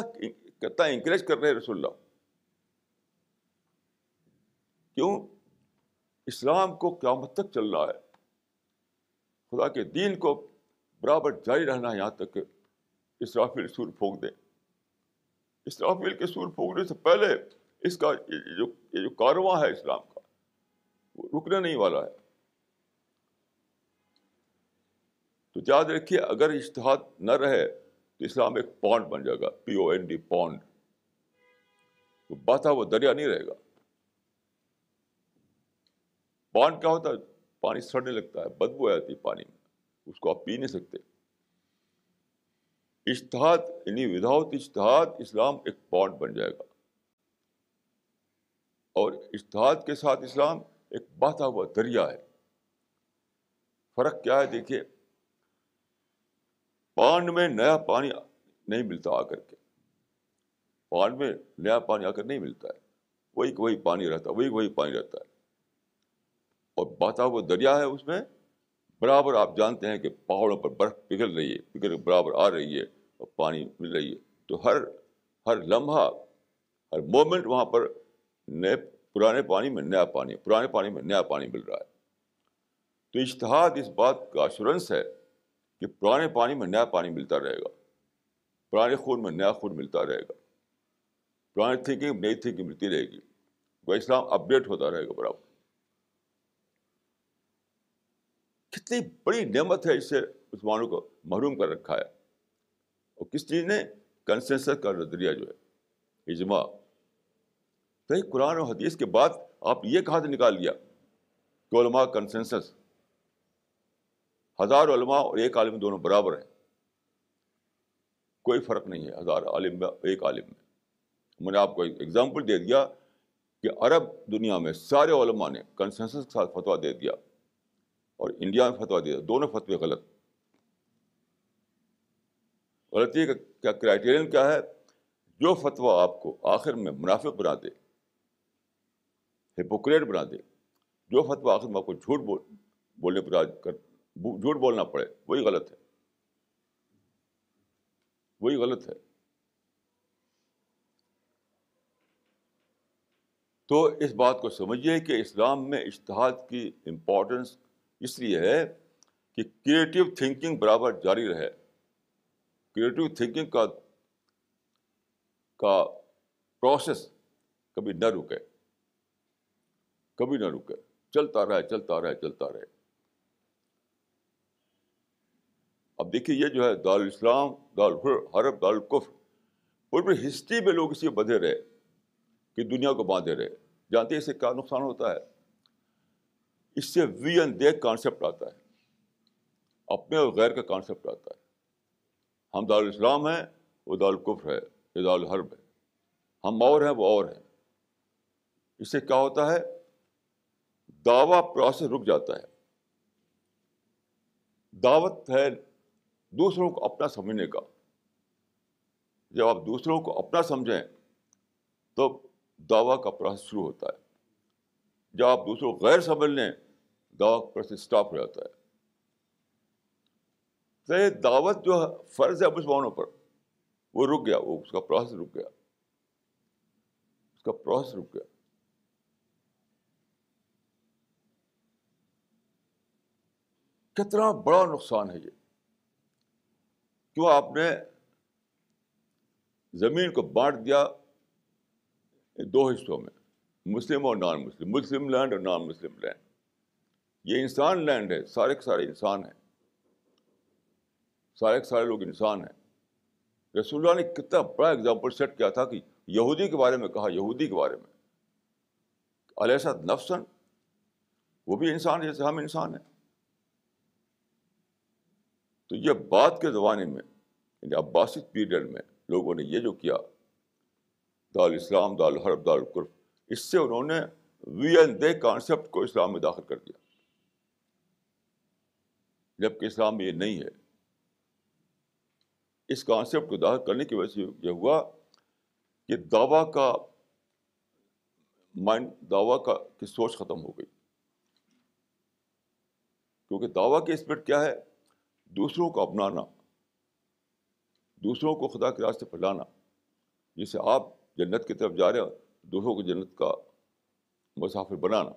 کتنا انکریج کر رہے ہیں رسول اللہ؟ کیوں؟ اسلام کو قیامت تک چل رہا ہے۔ خدا کے دین کو برابر جاری رہنا ہے، یہاں تک کہ اسرافیل سور پھونک دیں۔ اسرافیل کے سور پھونکنے سے پہلے اس کا جو یہ جو کارواں ہے اسلام کا، وہ رکنے نہیں والا ہے۔ تو یاد رکھیے، اگر اشتہاد نہ رہے تو اسلام ایک پونڈ بن جائے گا P O N D pound. وہ باتا وہ دریا نہیں رہے گا۔ پونڈ کیا ہوتا ہے؟ پانی سڑنے لگتا ہے، بدبو آتی ہے پانی میں، اس کو آپ پی نہیں سکتے۔ اشتہاد یعنی وداؤٹ اشتہاد اسلام ایک پونڈ بن جائے گا۔ اور اشتہاد کے ساتھ اسلام ایک بہتا ہوا دریا ہے۔ فرق کیا ہے دیکھیے۔ پانڈ میں نیا پانی نہیں ملتا آ کر کے۔ پانڈ میں نیا پانی آ کر نہیں ملتا ہے۔ وہی کہ وہی پانی رہتا ہے، وہی وہی پانی رہتا ہے۔ اور بہتا ہوا دریا ہے اس میں۔ برابر آپ جانتے ہیں کہ پہاڑوں پر برف پگھل رہی ہے، پگھل برابر آ رہی ہے اور پانی مل رہی ہے۔ تو ہر ہر لمحہ، ہر مومنٹ وہاں پر نئے پرانے پانی میں نیا پانی، پرانے پانی میں نیا پانی مل رہا ہے۔ تو اشتہاد اس بات کا اشورنس ہے کہ پرانے پانی میں نیا پانی ملتا رہے گا۔ پرانے خون میں نیا خون ملتا رہے گا۔ پرانی تھنکنگ نئی تھنکنگ ملتی رہے گی۔ وہ اسلام اپڈیٹ ہوتا رہے گا برابر۔ کتنی بڑی نعمت ہے اس سے مسلمانوں کو محروم کر رکھا ہے۔ اور کس چیز نے؟ کنسنسس کا نظریہ جو ہے، اجماع۔ تو قرآن و حدیث کے بعد آپ یہ کہاں سے نکال لیا؟ کہ علماء کنسنسس ہزار علماء اور ایک عالم دونوں برابر ہیں۔ کوئی فرق نہیں ہے ہزار عالم میں، ایک عالم میں۔ میں نے آپ کو ایک ایگزامپل دے دیا کہ عرب دنیا میں سارے علماء نے کنسنسس کے ساتھ فتویٰ دے دیا اور انڈیا میں فتویٰ دیا۔ دونوں فتوے غلط۔ غلطی کا کیا کرائٹیرین کیا ہے؟ جو فتویٰ آپ کو آخر میں منافق بنا دے۔ ہپوکریٹ بنا دے جو فتویٰ آخر میں آپ کو جھوٹ بول بولنے پر کر جھوٹ بولنا پڑے وہی غلط ہے وہی غلط ہے تو اس بات کو سمجھیے کہ اسلام میں اشتہاد کی امپورٹنس اس لیے ہے کہ کریٹیو تھنکنگ برابر جاری رہے. کریٹیو تھنکنگ کا کا پروسیس کبھی نہ رکے. کبھی نہ رکے۔ چلتا رہے چلتا رہے چلتا رہے۔ اب دیکھیے، یہ جو ہے دار الاسلام دار حرب دار القف پوری ہسٹری میں لوگ اسی بدھے رہے کہ دنیا کو باندھے رہے۔ جانتے ہیں اس سے کیا نقصان ہوتا ہے؟ اس سے وی این دیکھ کانسیپٹ آتا ہے۔ اپنے اور غیر کا کانسیپٹ آتا ہے۔ ہم دار الاسلام ہیں، وہ دار القف ہے، یہ دار الحرب ہے۔ ہم اور ہیں، وہ اور ہیں۔ اس سے کیا ہوتا ہے؟ دعوی پروسیس رک جاتا ہے۔ دعوت ہے دوسروں کو اپنا سمجھنے کا۔ جب آپ دوسروں کو اپنا سمجھیں تو دعویٰ کا پروسیس شروع ہوتا ہے۔ جب آپ دوسروں کو غیر سمجھ لیں، دعویٰ کا پروسیس اسٹاپ ہو جاتا ہے۔ تو یہ دعوت جو فرض ہے مسلمانوں پر، وہ رک گیا، وہ اس کا پروسیس رک گیا۔ اس کا پروسیس رک گیا۔ کتنا بڑا نقصان ہے یہ؟ کیوں آپ نے زمین کو بانٹ دیا دو حصوں میں، مسلم اور نان مسلم مسلم لینڈ اور نان مسلم لینڈ یہ انسان لینڈ ہے، سارے کے سارے انسان ہیں۔ سارے کے سارے لوگ انسان ہیں۔ رسول اللہ نے کتنا بڑا اگزامپل سیٹ کیا تھا کہ یہودی کے بارے میں کہا، یہودی کے بارے میں۔ علیہ نفسن وہ بھی انسان جیسے ہم انسان ہیں۔ تو یہ بات کے زمانے میں یعنی عباسط پیریڈ میں لوگوں نے یہ جو کیا دار اسلام دار الحرب دار القرف اس سے انہوں نے وی این دے کانسیپٹ کو اسلام میں داخل کر دیا۔ جبکہ اسلام میں یہ نہیں ہے۔ اس کانسیپٹ کو داخل کرنے کی وجہ سے یہ ہوا کہ دعویٰ کا مائنڈ، دعویٰ کا کی سوچ ختم ہو گئی۔ کیونکہ دعویٰ کی اسپرٹ کیا ہے؟ دوسروں کو اپنانا، دوسروں کو خدا کے راستے پر لانا، جسے آپ جنت کی طرف جا رہے ہو دوسروں کو جنت کا مسافر بنانا۔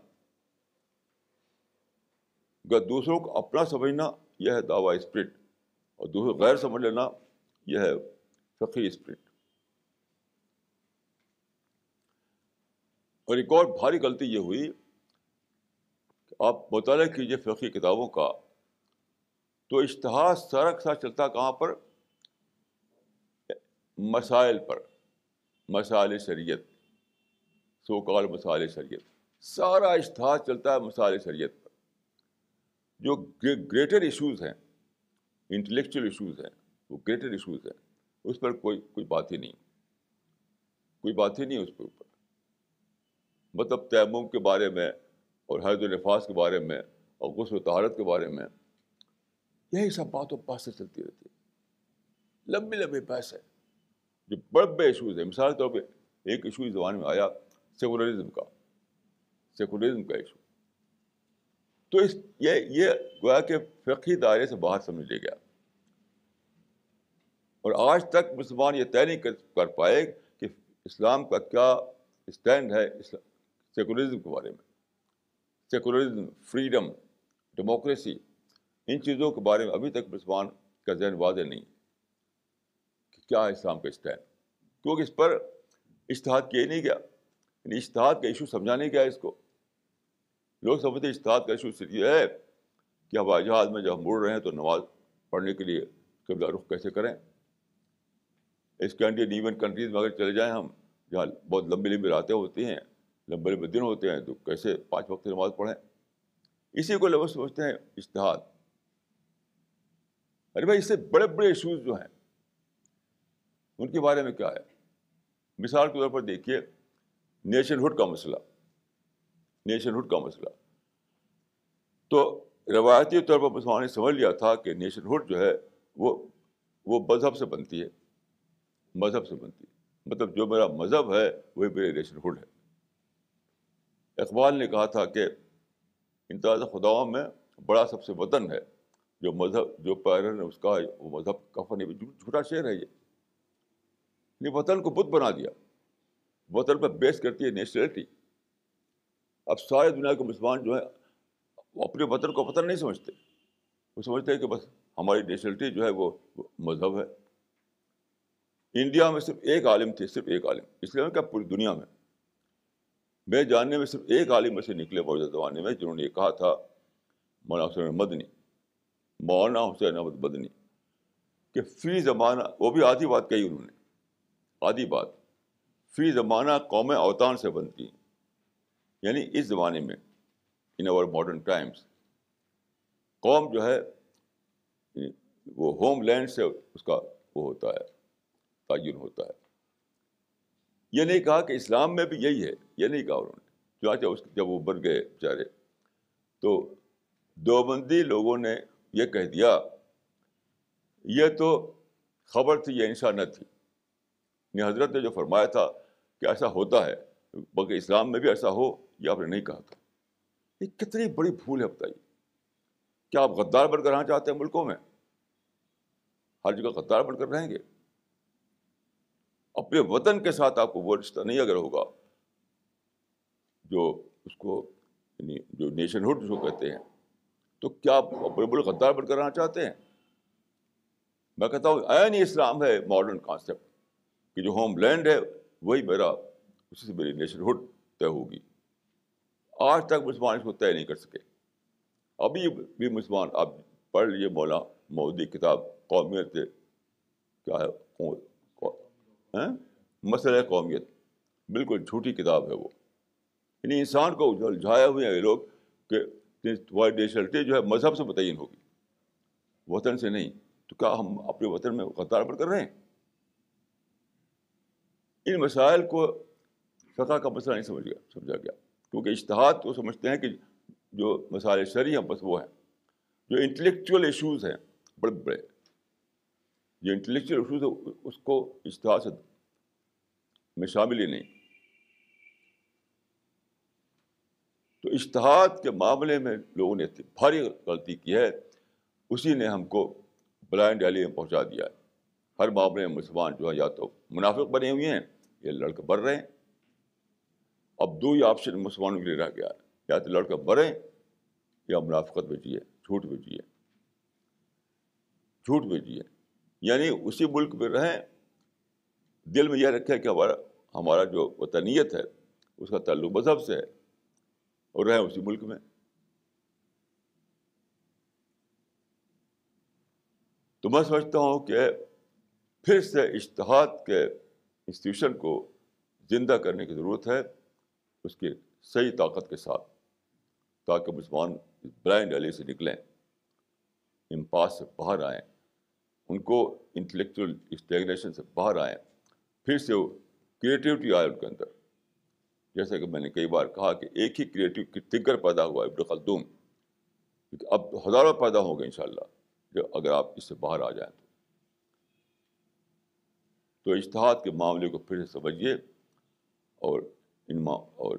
اگر دوسروں کو اپنا سمجھنا، یہ ہے دعویٰ اسپرٹ، اور دوسروں غیر سمجھ لینا، یہ ہے فقی اسپرٹ۔ اور ایک اور بھاری غلطی یہ ہوئی کہ آپ مطالعہ کیجیے فقی کتابوں کا۔ تو اشتہار سارا ساتھ چلتا کہاں پر؟ مسائل پر، مسائل شریعت سو کال مسائل شریعت۔ سارا اشتہار چلتا ہے مسائل شریعت پر۔ جو گریٹر ایشوز ہیں انٹلیکچوئل ایشوز ہیں، وہ گریٹر ایشوز ہیں۔ اس پر کوئی کوئی بات ہی نہیں۔ کوئی بات ہی نہیں اس کے اوپر۔ مطلب تیمم کے بارے میں اور حید الفاظ کے بارے میں اور غسل و تہارت کے بارے میں یہی سب باتوں پاس سے چلتی رہتی ہے۔ لمبی لمبی بحث ہے جو بڑے بڑے ایشوز ہیں، مثال کے طور پہ ایک ایشو اس زبان میں آیا سیکولرزم کا۔ سیکولرزم کا ایشو تو اس، یہ یہ گویا کہ فقی دائرے سے باہر سمجھ لے گیا۔ اور آج تک مسلمان یہ طے نہیں کر پائے کہ اسلام کا کیا اسٹینڈ ہے سیکولرزم کے بارے میں۔ سیکولرزم فریڈم ڈیموکریسی ان چیزوں کے بارے میں ابھی تک مسلمان کا ذہن واضح نہیں کہ کیا ہے اسلام کا اسٹینڈ کیونکہ اس پر اشتہاد کیا ہی نہیں گیا۔ یعنی اشتہاد کا ایشو سمجھا نہیں گیا اس کو۔ لوگ سمجھتے اشتہاد کا ایشو صرف یہ ہے کہ ہوائی جہاز میں جب ہم مڑ رہے ہیں تو نماز پڑھنے کے لیے قبلہ رخ کیسے کریں؟ اسکینڈین ایون کنٹریز میں اگر چلے جائیں ہم، جہاں بہت لمبی لمبی راتیں ہوتی ہیں، لمبے لمبے دن ہوتے ہیں، تو کیسے پانچ وقت نماز پڑھیں؟ اسی کو لوگ سمجھتے ہیں اشتہاد ارے بھائی، اس سے بڑے بڑے ایشوز جو ہیں، ان کے بارے میں کیا ہے؟ مثال کے طور پر دیکھیے نیشن ہوڈ کا مسئلہ نیشن ہوڈ کا مسئلہ۔ تو روایتی طور پر مسلمان نے سمجھ لیا تھا کہ نیشن ہوڈ جو ہے، وہ وہ مذہب سے بنتی ہے۔ مذہب سے بنتی ہے۔ مطلب جو میرا مذہب ہے، وہی میرے نیشن ہوڈ ہے۔ اقبال نے کہا تھا کہ امتیاز خداؤں میں بڑا سب سے وطن ہے۔ جو مذہب، جو پیرن اس کا وہ مذہب کفن جھوٹا شعر ہے یہ۔ وطن کو بت بنا دیا۔ وطن پہ بیس کرتی ہے نیشنلٹی اب سارے دنیا کے مسلمان جو ہے وہ اپنے وطن کو وطن نہیں سمجھتے۔ وہ سمجھتے ہیں کہ بس ہماری نیشنلٹی جو ہے، وہ مذہب ہے۔ انڈیا میں صرف ایک عالم تھے، صرف ایک عالم۔ اس لیے کہ پوری دنیا میں۔ میں جاننے میں صرف ایک عالم میں سے نکلے موجودہ زمانے میں، جنہوں نے یہ کہا تھا مولانا حسین مدنی مولانا حسین احمد مدنی کہ فی زمانہ، وہ بھی آدھی بات کہی انہوں نے، آدھی بات، فی زمانہ قومیں اوتان سے بنتی ہیں یعنی اس زمانے میں ان اوور ماڈرن ٹائمس قوم جو ہے، وہ ہوم لینڈ سے اس کا وہ ہوتا ہے، تعین ہوتا ہے۔ یہ نہیں کہا کہ اسلام میں بھی یہی ہے، یہ نہیں کہا انہوں نے۔ چنانچہ اس جب وہ بن گئے بیچارے، تو دیوبندی لوگوں نے یہ کہہ دیا، یہ تو خبر تھی، یہ انشا نہ تھی۔ یعنی حضرت نے جو فرمایا تھا کہ ایسا ہوتا ہے، بلکہ اسلام میں بھی ایسا ہو، یہ آپ نے نہیں کہا تھا۔ یہ کتنی بڑی بھول ہے بتائیے کیا آپ غدار بن کر رہنا چاہتے ہیں ملکوں میں؟ ہر جگہ غدار بن کر رہیں گے۔ اپنے وطن کے ساتھ آپ کو وہ رشتہ نہیں اگر ہوگا جو اس کو یعنی جو نیشن ہوڈ جو کہتے ہیں تو کیا آپ بڑے بڑے غدار بن کر چاہتے ہیں؟ میں کہتا ہوں این اسلام ہے ماڈرن کانسیپٹ کہ جو ہوم لینڈ ہے، وہی میرا، اسی سے میری نیشن ہوڈ طے ہوگی۔ آج تک مسلمان اس کو طے نہیں کر سکے۔ ابھی بھی مسلمان، آپ پڑھ لیجیے مولا مودی کتاب قومیت کیا ہے؟ ہاں؟ مسئلہ قومیت۔ بالکل جھوٹی کتاب ہے وہ۔ یعنی انسان کو الجھائے ہوئے ہیں یہ لوگ کہ تمہاری نیشنلٹی جو ہے مذہب سے متعین ہوگی۔ وطن سے نہیں۔ تو کیا ہم اپنے وطن میں غدار پر کر رہے ہیں؟ ان مسائل کو فقہ کا مسئلہ نہیں سمجھ گیا، سمجھا گیا۔ کیونکہ اشتہاد تو سمجھتے ہیں کہ جو مسائل شرعی ہیں، بس وہ ہیں۔ جو انٹلیکچوئل ایشوز ہیں، بڑے بڑے۔ جو انٹلیکچوئل ایشوز ہیں، اس کو اشتہاد سے میں شامل ہی نہیں۔ تو اشتہاد کے معاملے میں لوگوں نے بھاری غلطی کی ہے، اسی نے ہم کو بلائنڈ ایلی میں پہنچا دیا ہے۔ ہر معاملے میں مسلمان جو ہے یا تو منافق بنے ہوئے ہیں یا لڑکے بڑھ رہے ہیں۔ اب دو ہی آپشن مسلمانوں کے لیے رہ گیا ہے۔ یا تو لڑکے بڑھیں یا منافقت میں جیے جھوٹ میں جیے جھوٹ میں جیے یعنی اسی ملک میں رہیں۔ دل میں یہ رکھے کہ ہمارا ہمارا جو وطنیت ہے، اس کا تعلق مذہب سے ہے۔ اور رہیں اسی ملک میں۔ تو میں سمجھتا ہوں کہ پھر سے اشتہاد کے انسٹیٹیوشن کو زندہ کرنے کی ضرورت ہے، اس کی صحیح طاقت کے ساتھ، تاکہ مسلمان بلائنڈ علی سے نکلیں، امپاس سے باہر آئیں، ان کو انٹلیکچوئل اسٹیگنیشن سے باہر آئیں، پھر سے وہ کریٹیوٹی آئے ان کے اندر۔ جیسا کہ میں نے کئی بار کہا کہ ایک ہی کریٹیو تھنکر پیدا ہوا ابن خلدوم اب ہزاروں پیدا ہوں گے ان شاء اللہ جو اگر آپ اس سے باہر آ جائیں تو۔ تو اشتہاد کے معاملے کو پھر سے سمجھیے اور ان اور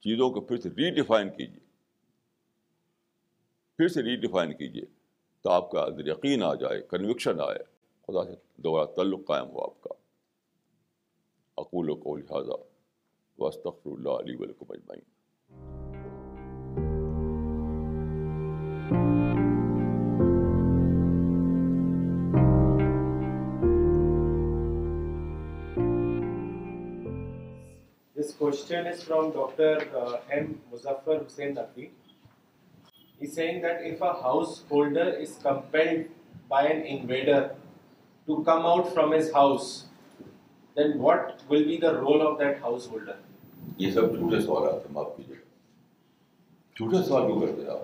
چیزوں کو پھر سے ری کیجیے۔ پھر سے ری ڈیفائن کیجیے تو آپ کا یقین آ جائے کنوکشن آئے۔ خدا سے دوبارہ تعلق قائم ہو آپ کا۔ اقول و کو لہٰذا وسطر اللہ علیہ ولکم اجمعین This question is from Dr. Uh, M. Muzaffar Hussain Naqvi. He's saying that if a householder is compelled by an invader to come out from his house, then what will be the role of that householder? یہ سب جھوٹے سوالات ہیں، معاف کیجیے۔ جھوٹے سوال کیوں کرتے آپ؟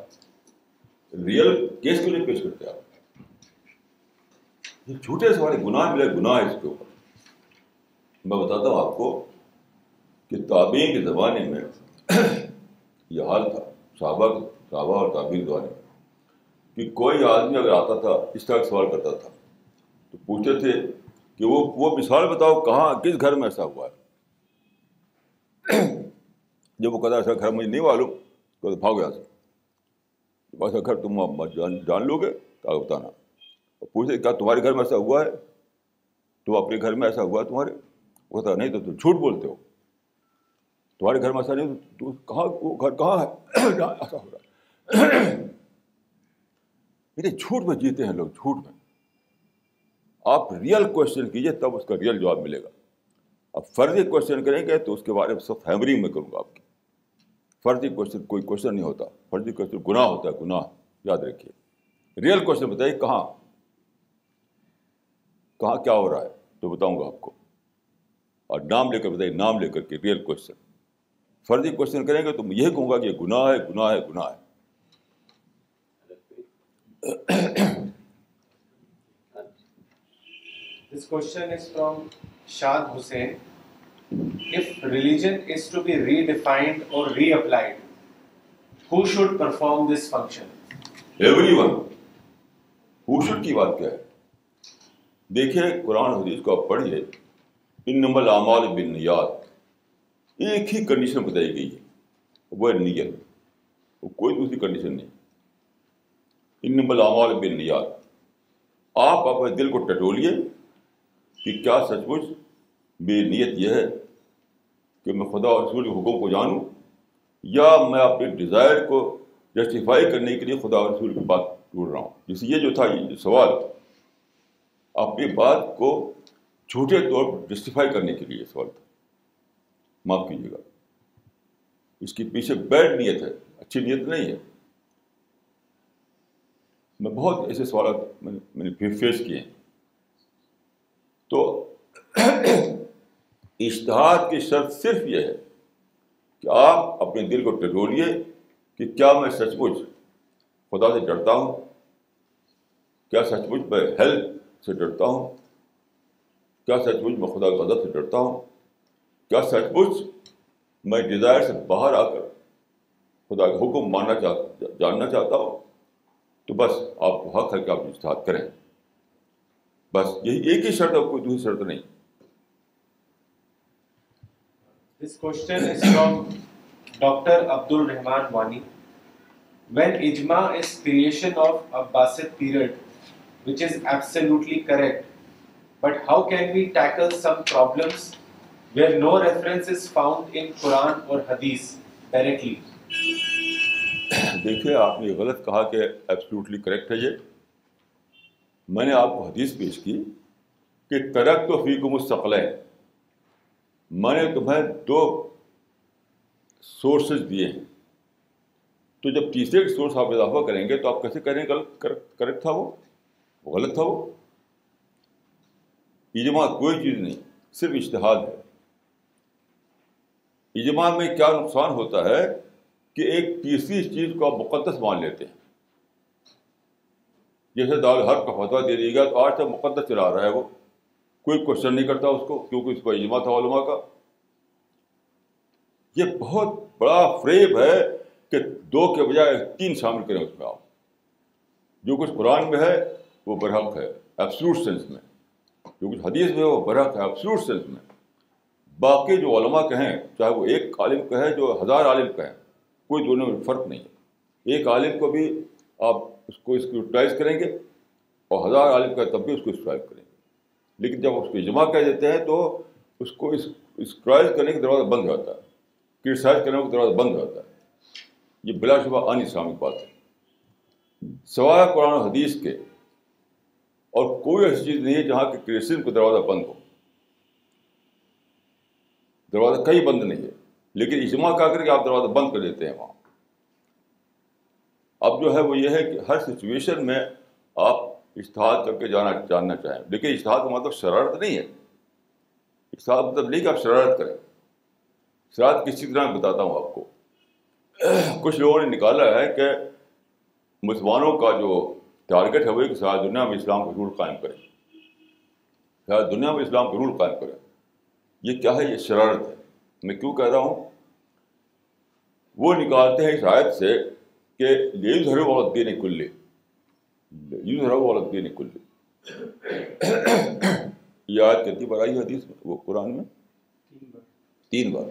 ریئل کیس کیوں نہیں پیش کرتے آپ؟ یہ جھوٹے سوال، گناہ ملے گناہ اس کے اوپر۔ میں بتاتا ہوں آپ کو کہ تابعین کے زمانے میں یہ حال تھا، صحابہ صحابہ اور تابعین زمانے میں کہ کوئی آدمی اگر آتا تھا، اس طرح سوال کرتا تھا، تو پوچھتے تھے کہ وہ وہ مثال بتاؤ، کہاں، کس گھر میں ایسا ہوا ہے؟ جب وہ کہتا ایسا گھر مجھے نہیں معلوم تو بھاگ گیا تھا ایسا گھر تم جان لو گے تو بتانا پوچھتے کیا تمہارے گھر میں ایسا ہوا ہے تو اپنے گھر میں ایسا ہوا ہے تمہارے وہ کہتا نہیں تو تم جھوٹ بولتے ہو تمہارے گھر میں ایسا نہیں تو کہاں وہ گھر کہاں ہے ایسا ہو رہا ہے جھوٹ میں جیتے ہیں لوگ جھوٹ میں آپ ریئل کوشچن کیجیے تب اس کا ریئل جواب ملے گا اب فرضی کوشچن کریں گے تو اس کے بارے میں سب ہیمرنگ میں کروں گا آپ کی فرضی کوشچن کوئی کوشچن نہیں ہوتا۔ فرضی کوشچن گناہ ہوتا ہے، گناہ۔ یاد رکھیے۔ ریئل کوشچن بتائیے، کہاں؟ کہاں کیا ہو رہا ہے؟ تو بتاؤں گا آپ کو۔ اور نام لے کر بتائیے، نام لے کر کے ریئل کوشچن فرضی کوشچن کریں گے تو میں یہی کہوں گا کہ یہ گناہ ہے گناہ ہے گناہ ہے۔ This question is from Shad Hussain. If religion is to be redefined or reapplied, who should perform this function? Everyone. Who should کی بات کیا ہے دیکھیے قرآن حدیث کو آپ پڑھیے ان نمبر اعمال بن نیات ایک ہی کنڈیشن بتائی گئی ہے وہ نیت وہ کوئی دوسری کنڈیشن نہیں ان نمبر اعمال بن نیات آپ اپنے دل کو ٹٹولیے کہ کیا سچ مچ میری نیت یہ ہے کہ میں خدا اور رسول کے حکم کو جانوں یا میں اپنے ڈیزائر کو جسٹیفائی کرنے کے لیے خدا اور رسول کی بات ڈھونڈ رہا ہوں۔ جیسے یہ جو تھا، یہ سوال، اپنی بات کو جھوٹے طور پر جسٹیفائی کرنے کے لیے سوال تھا۔ معاف کیجیے گا۔ اس کے پیچھے بیڈ نیت ہے، اچھی نیت نہیں ہے۔ میں بہت ایسے سوالات میں نے فیس کیے ہیں۔ تو اشتہاد کی شرط صرف یہ ہے کہ آپ اپنے دل کو ٹٹولیے کہ کیا میں سچ مچ خدا سے ڈرتا ہوں؟ کیا سچ مچ میں ہیلتھ سے ڈرتا ہوں؟ کیا سچ مچ میں خدا غضب سے ڈرتا ہوں؟ کیا سچ مچ میں ڈیزائر سے باہر آ کر خدا کا حکم ماننا چاہ، جاننا چاہتا ہوں؟ تو بس آپ کو حق ہے کہ آپ اشتہاد کریں۔ بس یہی ایک ہی شرط ہے، کوئی دوسری شرط نہیں۔ This question is from Dr. Abdul Rahman Wani. When ijma is creation of Abbasid period, which is absolutely correct, but how can we tackle some problems where no reference is found in Quran or Hadith directly? دیکھیے آپ نے یہ غلط کہا کہ absolutely correct ہے یہ میں نے آپ کو حدیث پیش کی کہ ترک تو فی کو مستقل ہے میں نے تمہیں دو سورسز دیے ہیں۔ تو جب تیسرے سورس آپ اضافہ کریں گے تو آپ کیسے کریں غلط کریکٹ تھا وہ؟ غلط تھا وہ؟ اجماع کوئی چیز نہیں، صرف اشتہاد ہے۔ اجماع میں کیا نقصان ہوتا ہے کہ ایک تیسری چیز کو آپ مقدس مان لیتے ہیں۔ جیسے دال حرف کا فتویٰ دے دیا گیا تو آج تک مقدس چلا رہا ہے وہ۔ کوئی کوشچن نہیں کرتا اس کو، کیونکہ اس کو اجماع تھا علماء کا۔ یہ بہت بڑا فریب ہے کہ دو کے بجائے تین شامل کریں اس میں آپ۔ جو کچھ قرآن میں ہے، وہ برحق ہے ایبسلوٹ سینس میں۔ جو کچھ حدیث میں ہے، وہ برحق ہے ایبسلوٹ سینس میں۔ باقی جو علماء کہیں، چاہے وہ ایک عالم کہیں، جو ہزار عالم کہیں، کوئی دونوں میں فرق نہیں ہے۔ ایک عالم کو بھی آپ اس کو اسکروٹائز کریں گے اور ہزار عالم کا تب بھی اس کو اسکرائب کریں گے۔ لیکن جب اس کو جمع کر دیتے ہیں تو اس کو اسکرائز کرنے کا دروازہ بند ہوتا ہے۔ کرٹیسائز کرنے کا دروازہ بند ہوتا ہے۔ یہ بلا شبہ عن اسلامی بات ہے۔ سوائے قرآن و حدیث کے۔ اور کوئی ایسی چیز نہیں ہے جہاں کہ کرسچن کو دروازہ بند ہو۔ دروازہ کہیں بند نہیں ہے۔ لیکن اجماع کا کر کے آپ دروازہ بند کر دیتے ہیں وہاں۔ اب جو ہے وہ یہ ہے کہ ہر سچویشن میں آپ اشتہاد کر کے جانا جاننا چاہیں۔ لیکن اشتہاد کا مطلب شرارت نہیں ہے۔ اشتہاد مطلب نہیں کہ آپ شرارت کریں۔ شرارت کسی طرح بتاتا ہوں آپ کو۔ کچھ لوگوں نے نکالا ہے کہ مسلمانوں کا جو ٹارگیٹ ہے، وہ کہ ساری دنیا میں اسلام کا رول قائم کریں ساری دنیا میں اسلام کا رول قائم کریں یہ کیا ہے؟ یہ شرارت ہے۔ میں کیوں کہہ رہا ہوں؟ وہ نکالتے ہیں اس آیت سے کہ لیز ہر عورت دین کلے ہر عورت دین کلے یہ آیت کتنی بار آئی حدیث میں؟ وہ قرآن میں؟ تین بار۔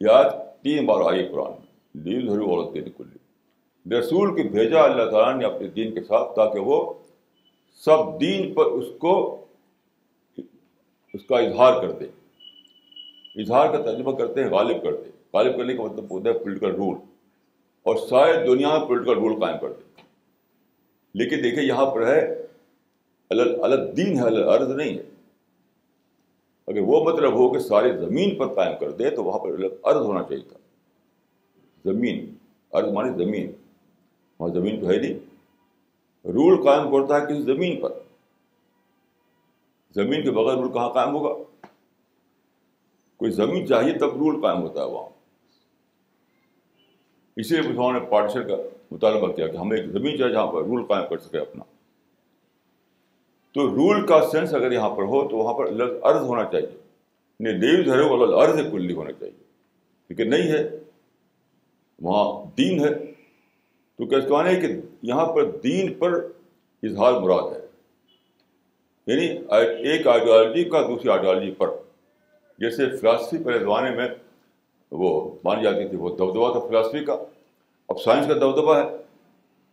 یہ آیت تین بار آئی قرآن میں۔ لیز ہر عورت دین کلے رسول کی بھیجا اللہ تعالیٰ نے اپنے دین کے ساتھ تاکہ وہ سب دین پر اس کو اس کا اظہار کر دے۔ اظہار کا ترجمہ کرتے ہیں غالب کرتے غالب کرنے کا مطلب ہوتا ہے پولیٹیکل رول اور سارے دنیا میں پولیٹیکل رول قائم کرتے ہیں لیکن دیکھیں یہاں پر ہے الگ دین ہے الگ عرض نہیں ہے۔ اگر وہ مطلب ہو کہ سارے زمین پر قائم کر دے تو وہاں پر الگ عرض ہونا چاہیے تھا۔ زمین عرض مانی زمین۔ وہاں زمین تو ہے نہیں۔ رول قائم کرتا ہے کسی زمین پر۔ زمین کے بغیر رول کہاں قائم ہوگا؟ کوئی زمین چاہیے تب رول قائم ہوتا ہے وہاں۔ اسی لیے مسلمانوں نے پارٹیشن کا مطالبہ کیا کہ ہمیں ایک زمین چاہیے جہاں پر رول قائم کر سکے اپنا۔ تو رول کا سینس اگر یہاں پر ہو تو وہاں پر لفظ عرض ہونا چاہیے۔ یعنی دیو ہے وہ عرض کلی ہونا چاہیے۔ لیکن نہیں ہے۔ وہاں دین ہے۔ تو کیا ہے کہ یہاں پر دین پر اظہار مراد ہے۔ یعنی ایک آئیڈیالوجی کا دوسری آئیڈیالوجی پر۔ جیسے فلاسفی پہلے زمانے میں وہ مانی جاتی تھی وہ دبدبا تھا فلاسفی کا۔ اب سائنس کا دبدبا ہے۔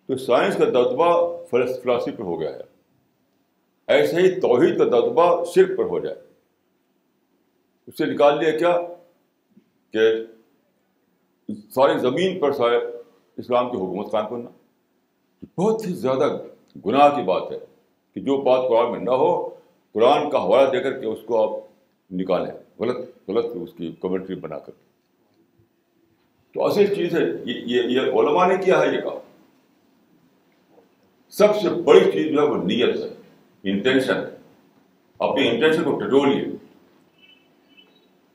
تو سائنس کا دبدبا فلاسفی پہ ہو گیا ہے۔ ایسے ہی توحید کا دبدبا شرک پر ہو جائے۔ اس سے نکال لیا کیا کہ ساری زمین پر سارے اسلام کی حکومت قائم کرنا۔ بہت ہی زیادہ گناہ کی بات ہے کہ جو بات قرآن میں نہ ہو، قرآن کا حوالہ دے کر کے اس کو آپ نکالیں۔ غلط غلط اس کی کمنٹری بنا کر۔ تو اصل چیز ہے، یہ یہ علماء نے کیا ہے یہ کہا سب سے بڑی چیز جو ہے وہ نیت ہے انٹینشن ہے اپنی انٹینشن کو ٹٹولیے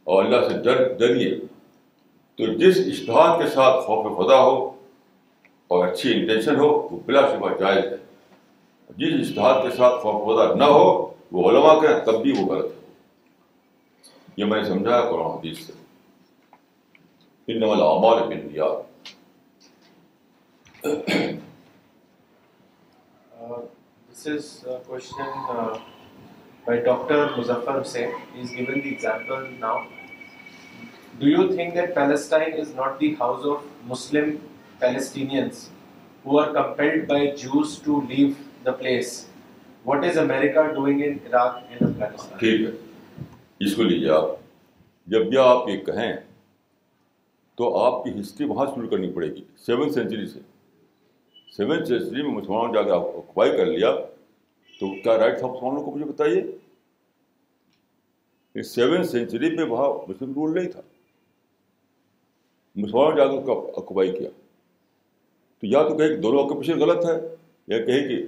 اور اللہ سے ڈر، ڈریے۔ تو جس اشتہار کے ساتھ خوف خدا ہو اور اچھی انٹینشن ہو، وہ بلا شبہ جائز ہے۔ جس اشتہار کے ساتھ خوف ودا نہ ہو، وہ علماء کریں ہاں تب بھی وہ غلط ہے۔ یہ میں نے سمجھا قرآن حدیث سے۔ ان العمال بن دیا Uh, this is a question uh, by Dr. Muzaffar Hussain. He's given the example now. Do you think that Palestine is not the house of Muslim Palestinians who are compelled by Jews to leave the place? What is America doing in Iraq and Afghanistan? ٹھیک ہے اس کو لیجیے آپ جب بھی آپ یہ کہیں تو آپ کی ہسٹری وہاں شروع کرنی پڑے گی۔ سیون سینچری سے۔ سیون سینچری میں مسلمانوں جا کے اکوائی کر لیا۔ تو کیا رائٹ تھا مسلمانوں کو مجھے بتائیے؟ سیون سینچری میں وہاں مسلم رول نہیں تھا۔ مسلمانوں جا کے اس کا اکوائی کیا۔ تو یا تو کہیں کہ دونوں آکوپیشن غلط ہے، یا کہیں کہ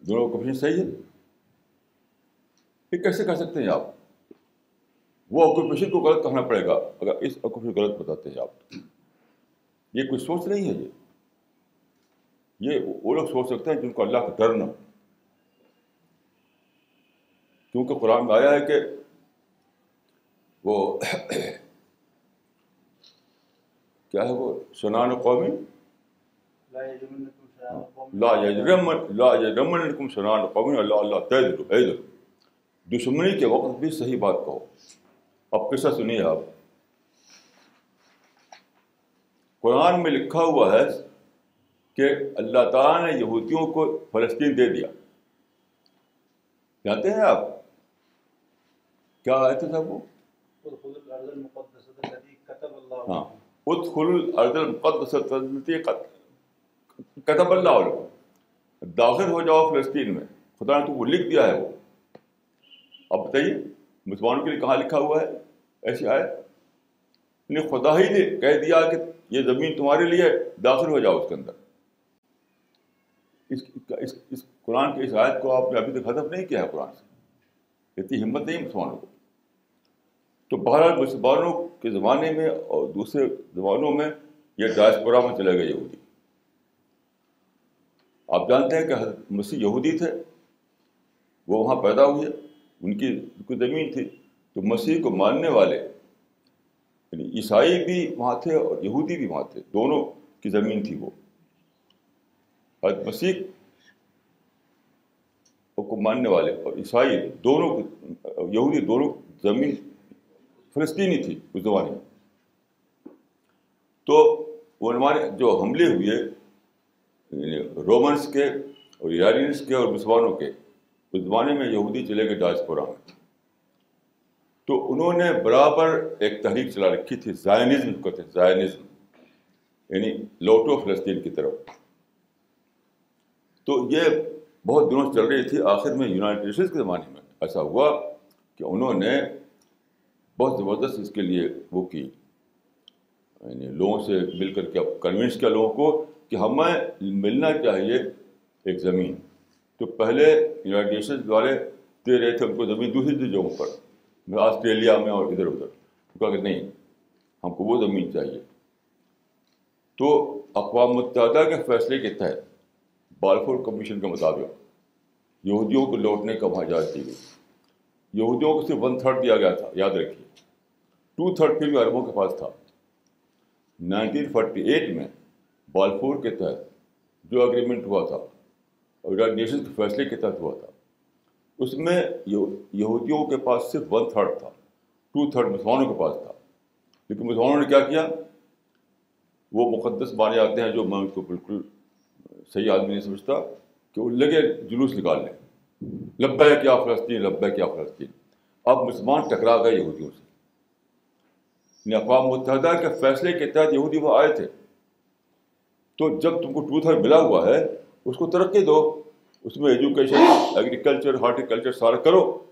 دونوں آکوپیشن صحیح ہے۔ یہ کیسے کر سکتے ہیں آپ؟ وہ آکوپیشن کو غلط کہنا پڑے گا۔ اگر اس آکوپیشن غلط بتاتے ہیں آپ۔ یہ کوئی سوچ نہیں ہے یہ۔ یہ وہ لوگ سوچ سکتے ہیں جن کو اللہ کا ڈر نہ کیونکہ قرآن میں آیا ہے کہ وہ کیا ہے وہ؟ سنان قومی؟ لا یجرمن لا یجرمنکم سنان قومی اللہ اللہ ایدر دشمنی کے وقت بھی صحیح بات کہو۔ اب قصہ سنیے آپ قرآن میں لکھا ہوا ہے کہ اللہ تعالیٰ نے یہودیوں کو فلسطین دے دیا جانتے ہیں آپ کیا آئے تھے صاحب وہ ہاں ادخل الارض المقدسۃ التي كتب اللہ علیکم داخل ہو جاؤ فلسطین میں خدا نے تو وہ لکھ دیا ہے وہ اب بتائیے مسلمانوں کے لیے کہاں لکھا ہوا ہے؟ ایسی آئے یعنی خدا ہی نے کہہ دیا کہ یہ زمین تمہارے لیے داخل ہو جاؤ اس کے اندر۔ اس اس, اس قرآن کی اس آیت کو آپ نے ابھی تک ہدف نہیں کیا ہے قرآن سے۔ اتنی ہمت نہیں مسلمانوں کو۔ تو بہرحال مسلمانوں کے زمانے میں اور دوسرے زمانوں میں یہ ڈائسپورا میں چلے گئے یہودی۔ آپ جانتے ہیں کہ مسیح یہودی تھے وہ وہاں پیدا ہوئے۔ ان کی کوئی زمین تھی تو مسیح کو ماننے والے یعنی عیسائی بھی وہاں تھے اور یہودی بھی وہاں تھے، دونوں کی زمین تھی وہ۔ حضرت مسیح کو ماننے والے اور عیسائی دونوں یہودی دونوں زمین فلسطینی تھی اس زمانے میں۔ تو وہ ہمارے جو حملے ہوئے یعنی رومنس کے اور ایرانینس کے اور مسلمانوں کے اس زمانے میں یہودی چلے گئے ڈاسپورا میں تو انہوں نے برابر ایک تحریک چلا رکھی تھی، زائنزم کہتے ہیں، زائنزم۔ یعنی لوٹو فلسطین کی طرف۔ تو یہ بہت دنوں سے چل رہی تھی۔ آخر میں یونائٹیڈ نیشنز کے زمانے میں ایسا ہوا کہ انہوں نے بہت زبردست اس کے لیے وہ کی۔ یعنی لوگوں سے مل کر کے کنوینس کیا لوگوں کو کہ ہمیں ملنا چاہیے ایک زمین۔ تو پہلے یونائٹیڈ نیشنز والے دے رہے تھے ان کو زمین دوسری دوسری جگہوں پر۔ آسٹریلیا میں اور ادھر ادھر۔ کہا کہ نہیں، ہم کو وہ زمین چاہیے۔ تو اقوام متحدہ کے فیصلے کے تحت بالفور کمیشن کے مطابق یہودیوں کو لوٹنے کا وہاں اجازت دی گئی۔ یہودیوں کو صرف ون تھرڈ دیا گیا تھا، یاد رکھیے۔ ٹو تھرڈ پھر بھی عربوں کے پاس تھا۔ نائنٹین فورٹی ایٹ میں بالفور کے تحت جو اگریمنٹ ہوا تھا اور یونائٹڈ نیشن کے فیصلے کے تحت ہوا تھا۔ اس میں یہودیوں کے پاس صرف ون تھرڈ تھا ٹو تھرڈ مسلمانوں کے پاس تھا۔ لیکن مسلمانوں نے کیا کیا؟ وہ مقدس مانے جاتے ہیں جو میں اس کو بالکل صحیح آدمی نہیں سمجھتا کہ وہ لگے جلوس نکال لیں لبا ہے کیا فلسطین لبا ہے کیا فلسطین۔ اب مسلمان ٹکرا گئے یہودیوں سے۔ اقوام متحدہ کے فیصلے کے تحت یہودی وہ آئے تھے۔ تو جب تم کو ٹو تھرڈ ملا ہوا ہے اس کو ترقی دو۔ اس میں ایجوکیشن ایگریکلچر ہارٹیکلچر سارا کرو۔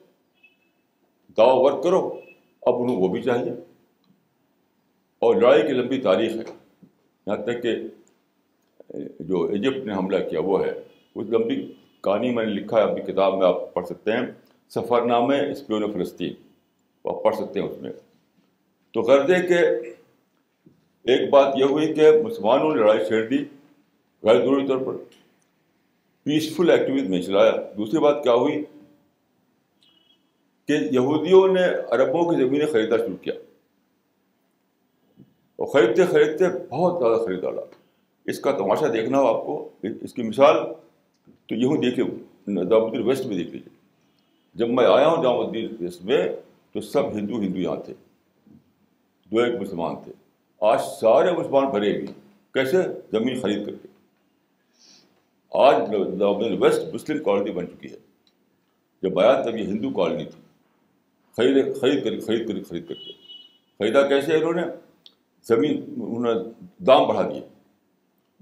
دعا ورک کرو۔ اب انہوں وہ بھی چاہیے۔ اور لڑائی کی لمبی تاریخ ہے۔ یہاں تک کہ، جو ایجپٹ نے حملہ کیا، وہ ہے۔ اس لمبی کہانی میں نے لکھا ہے، اپنی کتاب میں آپ پڑھ سکتے ہیں۔ سفر نامہ اسپیون فلسطین۔ وہ آپ پڑھ سکتے ہیں اس میں۔ تو غرضے کہ ایک بات یہ ہوئی کہ مسلمانوں نے لڑائی چھیڑ دی۔ غیر ضروری طور پر۔ پیسفل ایکٹیویٹی میں چلایا۔ دوسری بات کیا ہوئی؟ کہ یہودیوں نے عربوں کی زمینیں خریدنا شروع کیا۔ اور خریدتے خریدتے بہت زیادہ خرید ڈالا۔ اس کا تماشا دیکھنا ہو آپ کو۔ اس کی مثال تو یوں دیکھے جامع الدین ویسٹ میں دیکھ لیجیے جب میں آیا ہوں جامع الدین ویسٹ میں، تو سب ہندو ہندو یہاں تھے۔ دو ایک مسلمان تھے۔ آج سارے مسلمان بھرے ہوئے کیسے؟ زمین خرید کر کے۔ آج ویسٹ مسلم کالونی بن چکی ہے۔ جب آیا تب یہ ہندو کالونی تھی۔ خرید خرید کر خرید کر خرید کر کے۔ خریدا کیسے انہوں نے؟ زمین انہوں نے دام بڑھا دیے۔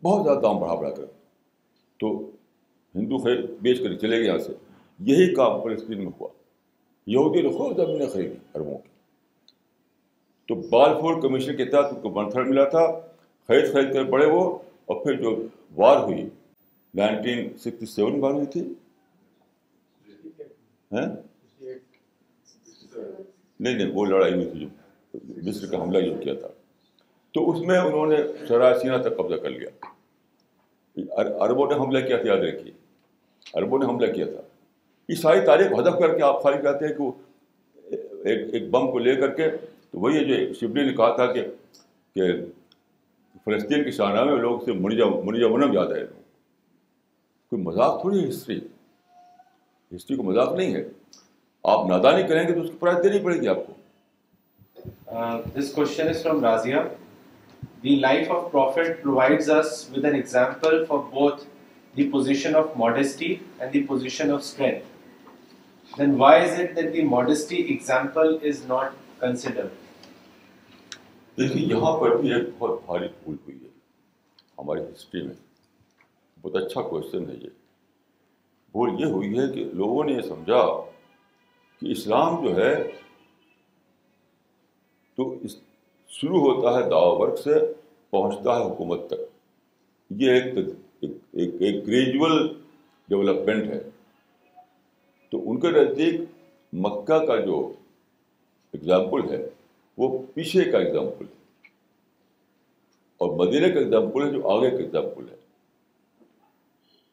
بہت زیادہ دام بڑھا بڑھا کر۔ تو ہندو خرید بیچ کر چلے گئے یہاں سے۔ یہی کام فلسطین میں ہوا۔ یہودی نے خوب زمینیں خریدی عربوں کی۔ تو بال فور کمیشن کے تحت ان کو بنتھڑ ملا تھا۔ خرید خرید کر پڑے وہ۔ اور پھر جو وار ہوئی نائنٹین سکسٹی سیون بار ہوئی تھی نہیں نہیں وہ لڑائی ہوئی تھی جو مصر کا حملہ جو کیا تھا تو اس میں انہوں نے شرائع سینہ تک قبضہ کر لیا عربوں نے حملہ کیا تھا یاد رکھیے عربوں نے حملہ کیا تھا یہ ساری تاریخ ہدف کر کے آپ خالی کہتے ہیں کہ وہ ایک ایک بم کو لے کر کے تو وہی جو شبلی نے کہا تھا کہ کہ فلسطین کے شاہراہ میں لوگ سے منجا منجا منم یاد ہے کوئی مذاق تھوڑی ہے ہسٹری ہسٹری کو مذاق نہیں ہے۔ آپ نادانی کریں گے تو اس کی پرائز دینی پڑے گی آپ کو۔ This question is from the life of provides us with an example for both the position of modesty and the position of strength then why is it that the modesty example is not دیکھیے یہاں پر بھی ایک بہت بھاری بھول ہوئی ہے ہماری ہسٹری میں۔ بہت اچھا کوشچن ہے یہ بھول یہ ہوئی ہے کہ لوگوں نے یہ سمجھا کہ اسلام جو ہے تو اس شروع ہوتا ہے دعوی ورک سے پہنچتا ہے حکومت تک یہ ایک ایک گریجول ڈیولپمنٹ ہے تو ان کے نزدیک مکہ کا جو اگزامپل ہے وہ پیچھے کا ایگزامپل ہے اور مدینہ کا ایگزامپل ہے جو آگے کا ایگزامپل ہے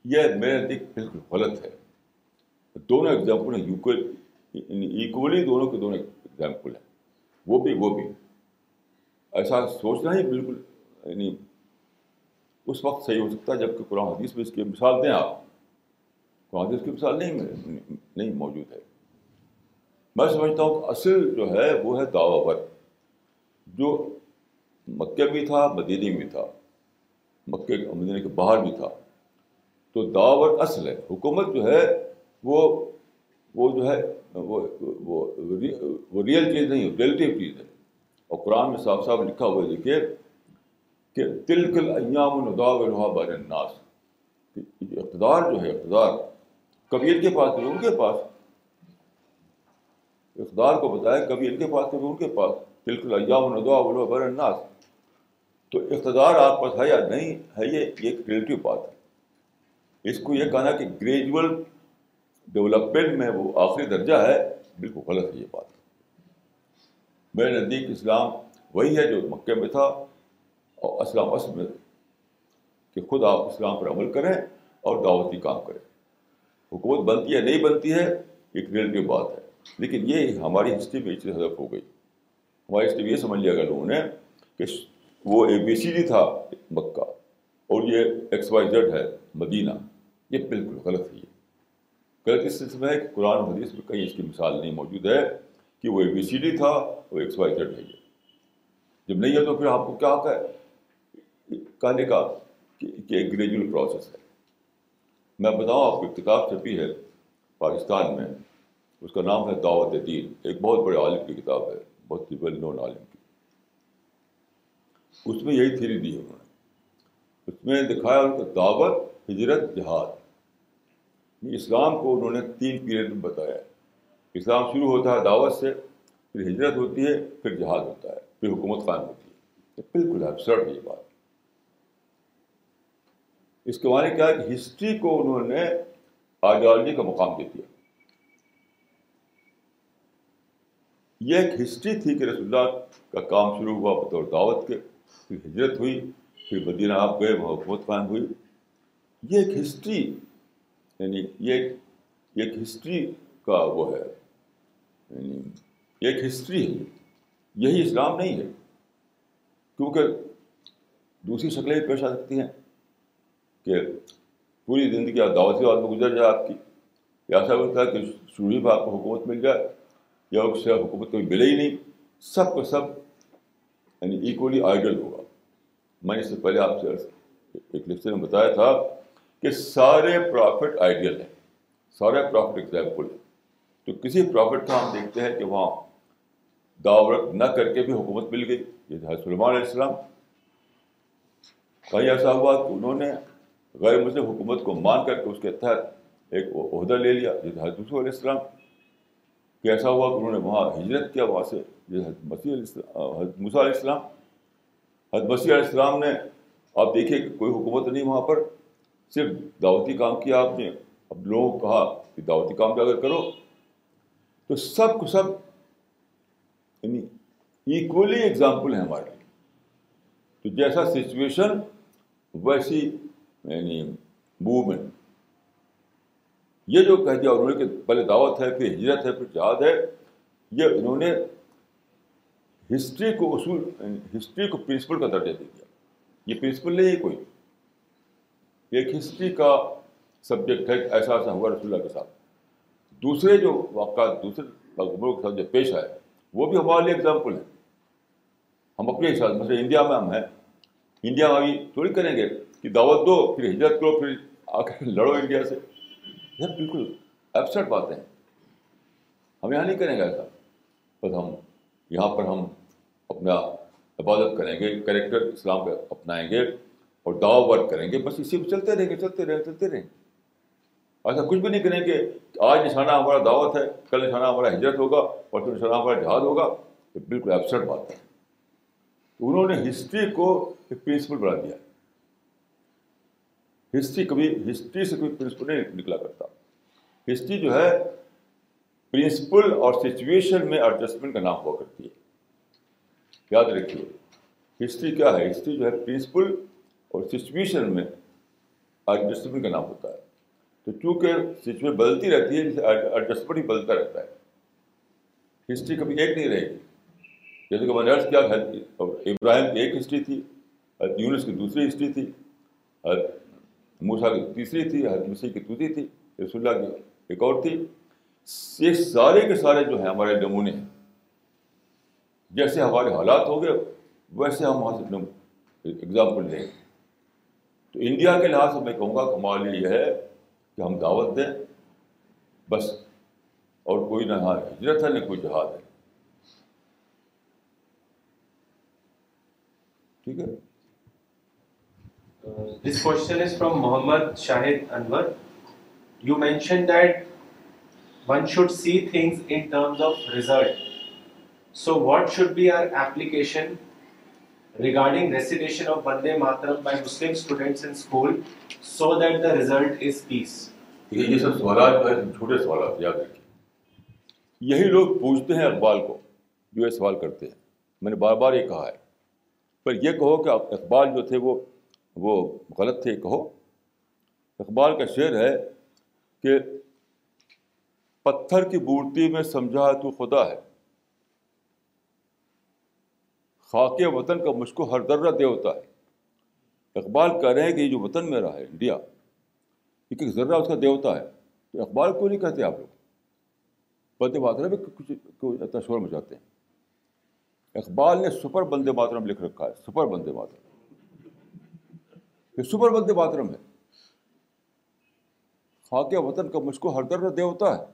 یہ میرے نزدیک بالکل غلط ہے۔ دونوں ایگزامپل ہیں ایکولی دونوں کے دونوں ایگزامپل ہیں۔ وہ بھی وہ بھی۔ ایسا سوچنا ہی بالکل یعنی اس وقت صحیح ہو سکتا ہے جبکہ قرآن حدیث میں اس کی مثال دیں آپ۔ قرآن حدیث کی مثال نہیں نہیں موجود ہے۔ میں سمجھتا ہوں کہ اصل جو ہے، وہ ہے دعوی جو مکے بھی تھا مدینی بھی تھا۔ مکے مدینہ کے باہر بھی تھا۔ تو دعوت اصل ہے۔ حکومت جو ہے، وہ وہ جو ہے، وہ وہ ریئل چیز نہیں ہے ریلیٹیو چیز ہے۔ اور قرآن میں صاف صاف لکھا ہوا ہے، دیکھیے، کہ تلکل ایام الدا بر الناس۔ اقتدار جو ہے، اقتدار۔ کبھی ان کے پاس کبھی ان کے پاس۔ اقتدار کو بتایا کبھی ان کے پاس کبھی ان کے پاس۔ تلکل ایام الدا بر الناس۔ تو اقتدار آپ پاس ہے یا نہیں، ہے یہ ایک ریلیٹیو بات ہے۔ اس کو یہ کہنا کہ گریجول ڈیولپمنٹ میں وہ آخری درجہ ہے، بالکل غلط ہے یہ بات۔ میرے نزدیک اسلام وہی ہے جو مکے میں تھا اور اسلام اصل میں کہ خود آپ اسلام پر عمل کریں اور دعوتی کام کریں۔ حکومت بنتی ہے، نہیں بنتی ہے، ایک ریلیٹیو بات ہے۔ لیکن یہ ہماری ہسٹری میں چیز ہدف ہو گئی۔ ہماری ہسٹری میں یہ سمجھ لیا گیا لوگوں نے کہ وہ اے بی سی ڈی تھا مکہ اور یہ ایکس وائی زیڈ ہے، مدینہ۔ یہ بالکل غلط ہے یہ۔ غلط اس سلسلے میں ہے کہ قرآن حدیث میں کہیں اس کی مثال نہیں موجود ہے کہ وہ اے بی سی ڈی تھا وہ ایکس وائی زیڈ ہے یہ۔ جب نہیں ہے تو پھر آپ کو کیا حق ہے؟ کہنے کا کہ ایک گریجول پروسیس ہے۔ میں بتاؤں آپ کو ایک کتاب چھپی ہے پاکستان میں۔ اس کا نام ہے دعوت دین۔ ایک بہت بڑے عالم کی کتاب ہے، بہت ہی ویل نون عالم کی۔ اس میں یہی تھیری دی ہے انہوں نے۔ اس میں دکھایا ان کو دعوت، ہجرت، جہاد۔ اسلام کو انہوں نے تین پیریڈ میں بتایا اسلام شروع ہوتا ہے دعوت سے، پھر ہجرت ہوتی ہے، پھر جہاد ہوتا ہے، پھر حکومت قائم ہوتی ہے۔ بالکل ہے یہ بات۔ اس کے معنی کیا ہے کہ ہسٹری کو انہوں نے آئیڈیالوجی کا مقام دے دیا۔ یہ ایک ہسٹری تھی کہ رسول اللہ کا کام شروع ہوا بطور دعوت کے، پھر ہجرت ہوئی، پھر مدینہ آپ گئے، وہاں حکومت قائم ہوئی۔ یہ ایک ہسٹری یعنی یہ ایک ہسٹری کا وہ ہے یعنی ایک ہسٹری ہے، یہی اسلام نہیں ہے۔ کیونکہ دوسری شکلیں بھی پیش آ سکتی ہیں کہ پوری زندگی آپ دعوتی بات میں گزر جائے آپ کی۔ یا ایسا ہوتا ہے کہ شروع میں آپ کو حکومت مل جائے یا اس سے حکومت کبھی ملے ہی نہیں۔ سب کا سب یعنی ایکولی آئیڈل ہوگا۔ میں نے اس سے پہلے آپ سے ایک لیکچر میں بتایا تھا کہ سارے پرافٹ آئیڈیل ہیں۔ سارے پرافٹ ایگزامپل ہیں۔ تو کسی پرافٹ کا ہم دیکھتے ہیں کہ وہاں دعوت نہ کر کے بھی حکومت مل گئی۔ جیسے سلمان علیہ السلام۔ کہیں ایسا ہوا کہ انہوں نے غیر مسلم حکومت کو مان کر کے اس کے تحت ایک عہدہ لے لیا جیسے حضرت علیہ السلام۔ کہ ایسا ہوا کہ انہوں نے وہاں ہجرت کیا، وہاں سے جیسے حضرت مسیح علیہ السلام، حضرت مسیح علیہ السلام۔ حضرت مسیح علیہ السلام نے، آپ دیکھیے کہ کوئی حکومت نہیں وہاں پر۔ صرف دعوتی کام کیا آپ نے؟ اب لوگوں کو کہا کہ دعوتی کام اگر کرو، تو سب کو سب یعنی ایکولی ایگزامپل ہیں ہمارے لیے۔ تو جیسا سچویشن ویسی یعنی موومنٹ یہ جو کہہ دیا انہوں نے کہ پہلے دعوت ہے، پھر ہجرت ہے، پھر جہاد ہے، یہ انہوں نے ہسٹری کو اصول یعنی ہسٹری کو پرنسپل کا درجہ دے دیا۔ یہ پرنسپل نہیں ہے کوئی۔ ایک ہسٹری کا سبجیکٹ ہے ایسا ایسا ہوا رسول اللہ کے ساتھ۔ دوسرے جو واقعات، دوسرے کے ساتھ جو پیش آئے، وہ بھی ہمارے لیے ایگزامپل ہیں۔ ہم اپنے حساب، مثلا انڈیا میں ہم ہیں۔ انڈیا میں ابھی تھوڑی کریں گے کہ دعوت دو، پھر ہجرت کرو، پھر آ کر لڑو انڈیا سے۔ یہ بالکل ایبسٹ باتیں ہیں ہم یہاں نہیں کریں گے ایسا۔ بس ہم یہاں پر ہم اپنا عبادت کریں گے کریکٹر اسلام پہ اپنائیں گے۔ اور دعو ورک کریں گے، بس اسی پہ چلتے رہیں گے، چلتے رہیں چلتے رہیں گے۔ ایسا کچھ بھی نہیں کریں گے آج نشانہ ہمارا دعوت ہے، کل نشانہ ہمارا ہجرت ہوگا اور پھر نشانہ ہمارا جہاد ہوگا۔ یہ بالکل ایبسرڈ بات ہے۔ انہوں نے ہسٹری کو ایک پرنسپل بنا دیا۔ ہسٹری کبھی ہسٹری سے کوئی پرنسپل نہیں نکلا کرتا۔ ہسٹری جو ہے پرنسپل اور سچویشن میں ایڈجسٹمنٹ کا نام ہوا کرتی ہے۔ یاد رکھیے ہسٹری کیا ہے؟ ہسٹری جو ہے پرنسپل اور سچویشن میں ایڈجسٹمنٹ کا نام ہوتا ہے۔ تو چونکہ سچویشن بدلتی رہتی ہے، جسے ایڈجسٹمنٹ ہی بدلتا رہتا ہے۔ ہسٹری کبھی ایک نہیں رہے گی۔ جیسے کہ میں نے عرض کیا ابراہیم کی ایک ہسٹری تھی حضرت یونس کی دوسری ہسٹری تھی حضرت موسا کی تیسری تھی حضرت مسیح کی دوسری تھی، رسول اللہ کی ایک اور تھی۔ یہ سارے کے سارے جو ہیں، ہمارے نمونے ہیں۔ جیسے ہمارے حالات ہو گئے ویسے ہم وہاں سے ایگزامپل لیں۔ تو انڈیا کے لحاظ سے میں کہوں گا کہ ہمارے لیے یہ ہے کہ ہم دعوت دیں، بس۔ اور کوئی نہ ہاں، ہجرت ہے، نہ کوئی جہاد ہے۔ ٹھیک ہے؟ This question is from Muhammad Shahid Anwar you mention that one should see things in terms of result so what should be our application regarding recitation of Bande Mataram by Muslim students in school so that the result is peace یہ سب سوالات جو ہے چھوٹے سوالات، یاد رکھیے یہی لوگ پوچھتے ہیں اقبال کو، جو یہ سوال کرتے ہیں۔ میں نے بار بار یہ کہا ہے۔ پر یہ کہو کہ اقبال جو تھے، وہ وہ غلط تھے، کہو۔ اقبال کا شعر ہے کہ پتھر کی مورتی میں سمجھا تو خدا ہے۔ خاک وطن کا مجھ کو ہر درہ دے ہوتا ہے۔ اقبال کہہ رہے ہیں کہ یہ جو وطن میرا ہے، انڈیا یہ ذرہ اس کا دیوتا ہے۔ تو اقبال کو نہیں کہتے آپ لوگ؟ بندے ماترم میں کچھ اتنا شور مچاتے ہیں۔ اقبال نے سپر بندے ماترم لکھ رکھا ہے، سپر بندے ماترم یہ سپر بندے ماترم ہے۔ خاک وطن کا مجھ کو ہر درد دے ہوتا ہے۔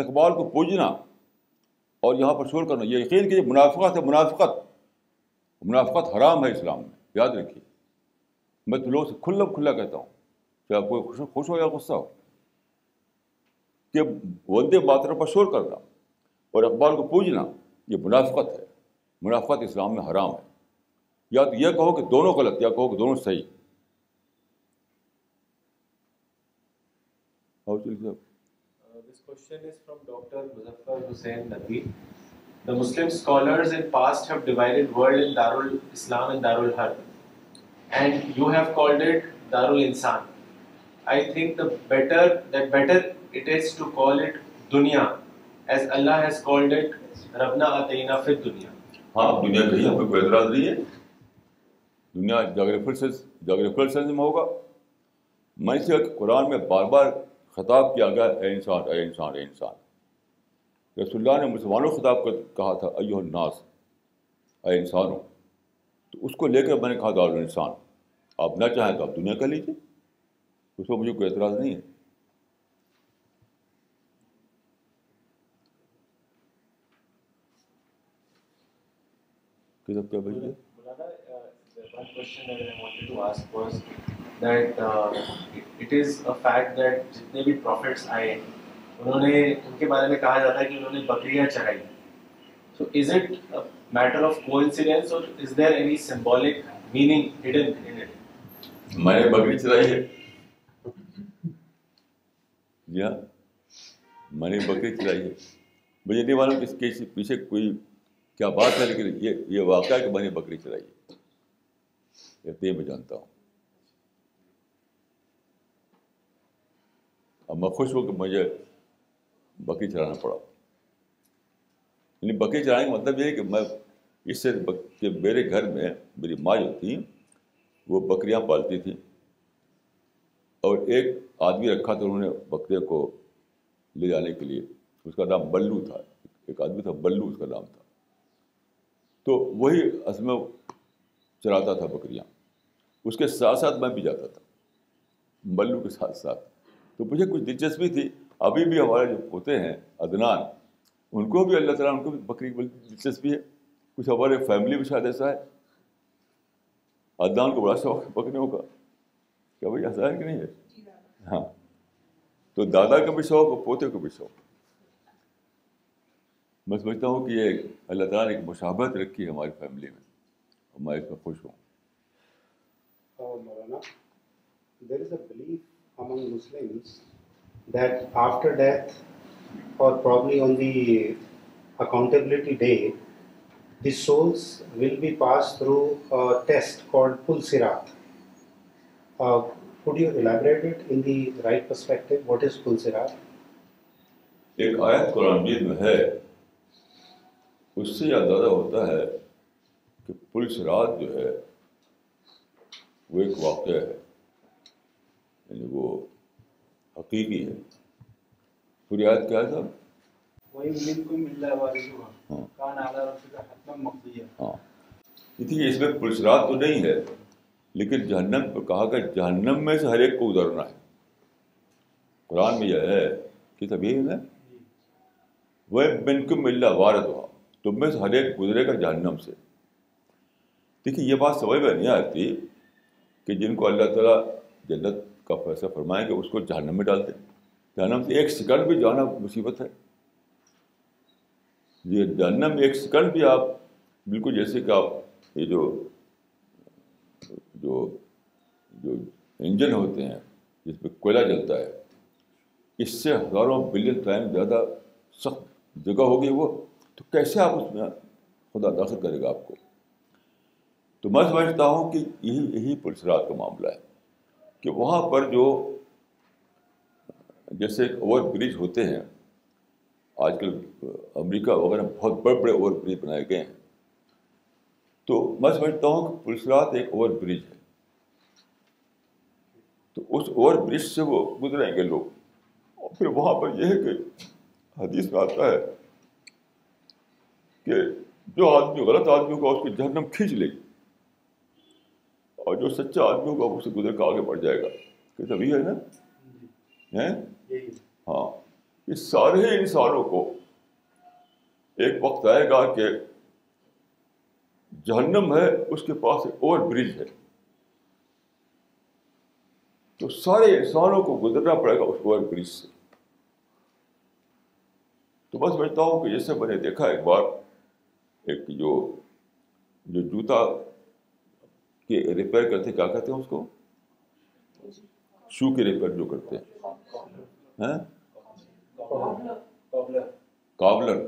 اقبال کو پوجنا اور یہاں پر شور کرنا، یہ یقین کہ منافقت ہے منافقت منافقت حرام ہے اسلام میں، یاد رکھیے۔ میں تو لوگوں سے کھلا کھلا کہتا ہوں، چاہے کوئی خوش خوش ہو یا غصہ ہو، کہ وندے ماتر پر شور کرنا اور اقبال کو پوجنا، یہ منافقت ہے۔ منافقت اسلام میں حرام ہے۔ یا تو یہ کہو کہ دونوں غلط، یا کہو کہ دونوں صحیح۔ Question is from Dr. Muzaffar Hussain Naqvi. The Muslim scholars in past have divided world in Darul Islam and Darul Harb, and you have called it Darul Insan. I think the better that better it is to call it dunya, as Allah has called it Rabna Atayna Fit Dunya. ہاں دنیا کہی ہمیں کوئی اعتراض نہیں ہے دنیا جاگریفل sense جاگریفل sense میں ہوگا میں سے قرآن میں بار بار خطاب کیا گیا، اے انسان اے انسان اے انسان۔ رسول اللہ نے مسلمانوں کو خطاب کر کہا تھا ایو الناس، اے انسانوں۔ تو اس کو لے کر میں نے کہا، دار انسان آپ نہ چاہیں تو آپ دنیا کر لیجیے اس پر مجھے کوئی اعتراض نہیں ہے۔ کیا بھائی؟ Mulana, uh, the one question that جتنے بھی prophets آئے انہوں نے ان کے بارے میں کہا جاتا ہے کہ انہوں نے بکریاں چرائی۔ So is it a matter of coincidence or is there any symbolic meaning hidden in it? میں نے بکری چلائی ہے جی ہاں میں نے بکری چلائی ہے مجھے نہیں معلوم اس کے پیچھے کوئی کیا بات ہے لیکن یہ یہ واقعہ ہے کہ میں نے بکری چلائی ہے اتنے میں جانتا ہوں۔ اب میں خوش ہوں کہ مجھے بکری چلانا پڑا۔ یعنی بکری چلانے کا مطلب یہ ہے کہ میں اس سے کہ میرے گھر میں میری ماں جو تھیں وہ بکریاں پالتی تھیں۔ اور ایک آدمی رکھا تھا انہوں نے بکرے کو لے جانے کے لیے۔ اس کا نام بلو تھا۔ ایک آدمی تھا بلو، اس کا نام تھا۔ تو وہی اس میں چلاتا تھا بکریاں۔ اس کے ساتھ ساتھ میں بھی جاتا تھا۔ بلو کے ساتھ ساتھ۔ تو مجھے کچھ دلچسپی تھی۔ ابھی بھی ہمارے جو پوتے ہیں ادنان ان کو بھی اللہ تعالیٰ ان کو بھی بکری کی دلچسپی ہے۔ کچھ ہمارے فیملی میں شاید ایسا ہے۔ ادنان کو بڑا شوق ہے بکریوں کا۔ کیا بھائی، ایسا ہے کہ نہیں ہے؟ ہاں۔ تو دادا کا بھی شوق اور پوتے کو بھی شوق۔ میں سمجھتا ہوں کہ یہ اللہ تعالیٰ نے ایک مشابت رکھی ہے ہماری فیملی میں۔ اور میں اس میں خوش ہوں۔ Among Muslims that after death, or probably on the accountability day, the souls will be passed through a test called Pul Sirat. Uh, could you elaborate it in the right perspective? What is Pul Sirat? ایک آیت قرآن مجید میں ہے اس سے اندازہ ہوتا ہے کہ police رات جو ہے وہ ایک واقعہ ہے یعنی وہ حقیقی ہے۔ پوری آیت کیا تھا ہاں۔ مَقْضِيًّا۔ ہاں۔ دیکھیے اس میں پولیس رات تو نہیں ہے لیکن جہنم پہ کہا کہ جہنم میں سے ہر ایک کو اترنا ہے۔ قرآن میں یہ ہے کہ یہی ہے وہ بن کو ملا وارد ہوا تم میں سے ہر ایک گزرے گا جہنم سے۔ دیکھیے یہ بات سمجھ میں نہیں آتی کہ جن کو اللہ تعالیٰ جنت کا فیصلہ فرمائیں گے اس کو جہنم میں ڈال دیں جہنم سے ایک سیکنڈ بھی جانا مصیبت ہے۔ یہ جہنم ایک سیکنڈ بھی آپ بالکل جیسے کہ آپ یہ جو جو جو انجن ہوتے ہیں، جس پہ کوئلہ جلتا ہے، اس سے ہزاروں بلین ٹائم زیادہ سخت جگہ ہوگی وہ۔ تو کیسے آپ اس میں خدا داخل کرے گا آپ کو؟ تو میں سمجھتا ہوں کہ یہی یہی پلسرات کا معاملہ ہے۔ کہ وہاں پر جو جیسے اوور برج ہوتے ہیں، آج کل امریکہ وغیرہ بہت بڑے بڑے اوور برج بنائے گئے ہیں۔ تو میں سمجھتا ہوں کہ پلسرات ایک اوور برج ہے۔ تو اس اوور برج سے وہ گزریں گے لوگ۔ اور پھر وہاں پر یہ ہے کہ حدیث میں آتا ہے کہ جو آدمی، غلط آدمی ہوگا، اس کی جہنم کھینچ لے گی۔ اور جو سچا آدمی ہوگا وہ اسے گزر کے آگے بڑھ جائے گا۔ کہ تبھی ہے نا؟ یہی ہاں۔ یہ سارے انسانوں کو ایک وقت آئے گا کہ جہنم ہے اس کے پاس ایک اوور برج ہے۔ تو سارے انسانوں کو گزرنا پڑے گا اس اوور برج سے۔ تو میں سمجھتا ہوں کہ جیسے میں نے دیکھا ایک بار ایک جو جو جوتا کے ریپیئر کرتے کیا کہتے ہیں اس کو؟ شو کے ریپیئر جو کرتے ہیں۔ ہاں؟ کابلر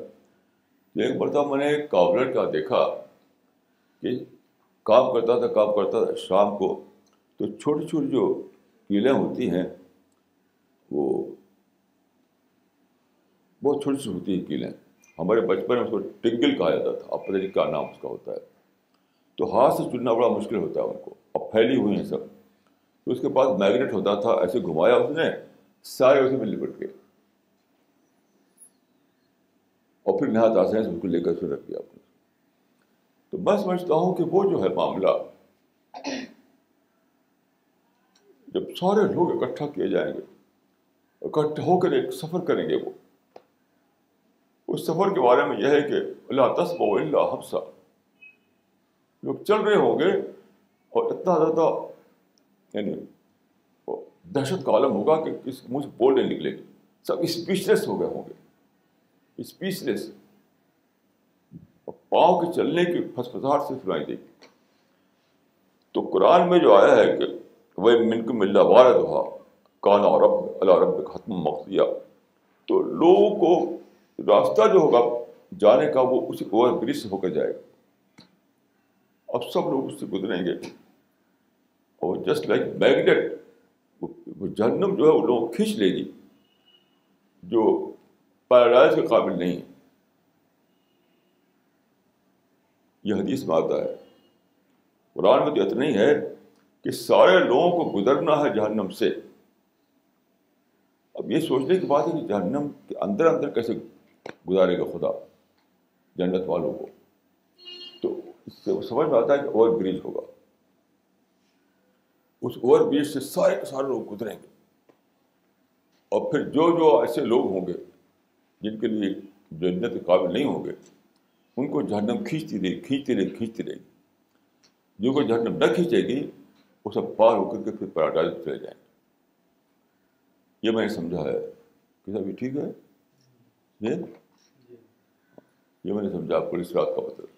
تو ایک مرتبہ میں نے کابلر کا دیکھا کہ کام کرتا تھا کام کرتا تھا شام کو۔ تو چھوٹی چھوٹی جو کیلیں ہوتی ہیں، وہ بہت چھوٹی سی ہوتی ہے کیلیں۔ ہمارے بچپن میں اس کو ٹنگل کہا جاتا تھا۔ اب پتہ نہیں کیا نام اس کا ہوتا ہے۔ تو ہاتھ سے چننا بڑا مشکل ہوتا ہے ان کو اب پھیلی ہوئی ہیں سب۔ تو اس کے پاس میگنیٹ ہوتا تھا، ایسے گھمایا اس نے، سارے اسی میں لپٹ گئے۔ اور پھر نہایت آسانی سے اس کو لے کر پھر رکھ دیا آپ نے۔ تو میں سمجھتا ہوں کہ وہ جو ہے معاملہ، جب سارے لوگ اکٹھا کیے جائیں گے اکٹھا ہو کر ایک سفر کریں گے وہ۔ اس سفر کے بارے میں یہ ہے کہ اللہ تصب و اللہ حفصہ لوگ چل رہے ہوں گے اور اتنا زیادہ یعنی دہشت کا عالم ہوگا کہ کس منہ سے بول نہیں نکلے گی سب اسپیچلیس ہو گئے ہوں گے اسپیچلیس پاؤں کے چلنے کی پھسپھساہٹ سے سنائی دے گی تو قرآن میں جو آیا ہے کہ وہ من کو ملا وارد ہوا کانا رب اللہ رب ختم مقصیہ تو لوگوں کو راستہ جو ہوگا جانے کا وہ اسی اوور برج سے ہو کر جائے گا اب سب لوگ اس سے گزریں گے۔ اور جسٹ لائک میگنیٹ وہ جہنم جو ہے وہ لوگ کھینچ لے گی، جو پیراڈائز کے قابل نہیں یہ حدیث میں آتا ہے۔ قرآن میں تو اتنا ہی ہے کہ سارے لوگوں کو گزرنا ہے جہنم سے۔ اب یہ سوچنے کی بات ہے کہ جہنم کے اندر اندر کیسے گزارے گا خدا، جنت والوں کو۔ اس سے سمجھ میں آتا ہے کہ اوور برج ہوگا۔ اس اوور برج سے سارے کے سارے لوگ گزریں گے۔ اور پھر جو جو ایسے لوگ ہوں گے جن کے لیے جنت کے قابل نہیں ہوں گے، ان کو جہنم کھینچتی رہے کھینچتی رہے کھینچتی رہے۔ گی جو کو جہنم نہ کھینچے گی، وہ سب پار ہو کر کے پھر پراٹاز چلے جائیں گے۔ یہ میں نے سمجھا ہے۔ کہ سب یہ ٹھیک ہے؟ جی؟ یہ میں نے سمجھا آپ کو، اس رات کا مطلب۔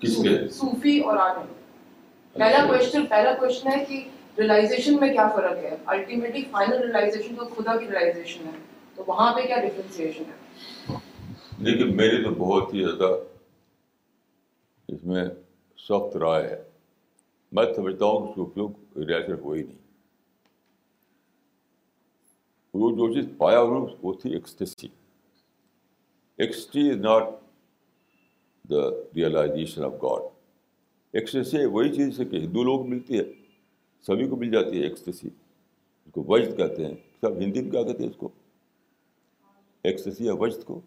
کس صوفی اور عالم پہلا کوشچن پہلا کوشچن ہے کہ ریلائزیشن میں کیا فرق ہے؟ الٹیمیٹلی فائنل ریلائزیشن تو خدا کی ریلائزیشن ہے۔ تو وہاں پہ کیا ڈفرینسیشن ہے؟ لیکن میری تو بہت ہی زیادہ اس میں سخت رائے ہے۔ میں سمجھتا ہوں کہ صوفیوں کو ریاست ہوئی نہیں۔ وہ جو چیز پایا انہوں وہ تھی ecstasy ecstasy is not the realization of God ecstasy وہی چیز ہے کہ ہندو لوگ ملتی ہے، سبھی کو مل جاتی ہے ایکسٹیسی اس کو وجد کہتے ہیں۔ سب ہندی میں کیا کہتے ہیں اس کو؟ ایکسٹیسی یا وجد کو۔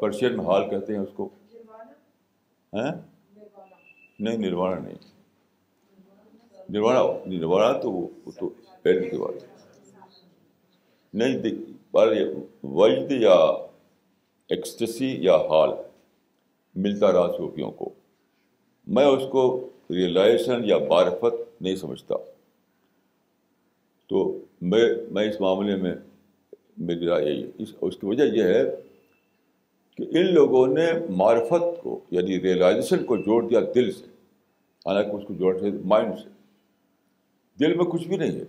پرشین میں حال کہتے ہیں اس کو۔ ہیں؟ نہیں نروانا نہیں۔ نروانا نروانا تو وہ تو پہلے کی بات ہے۔ نہیں وجد یا ایکسٹسی یا حال ملتا رہا صوفیوں کو۔ میں اس کو ریئلائزیشن یا معرفت نہیں سمجھتا۔ تو میں میں اس معاملے میں میری رائے یہی ہے۔ اس اس کی وجہ یہ ہے کہ ان لوگوں نے معرفت کو یعنی ریئلائزیشن کو جوڑ دیا دل سے۔ حالانکہ اس کو جوڑ دیا مائنڈ سے۔ دل میں کچھ بھی نہیں ہے۔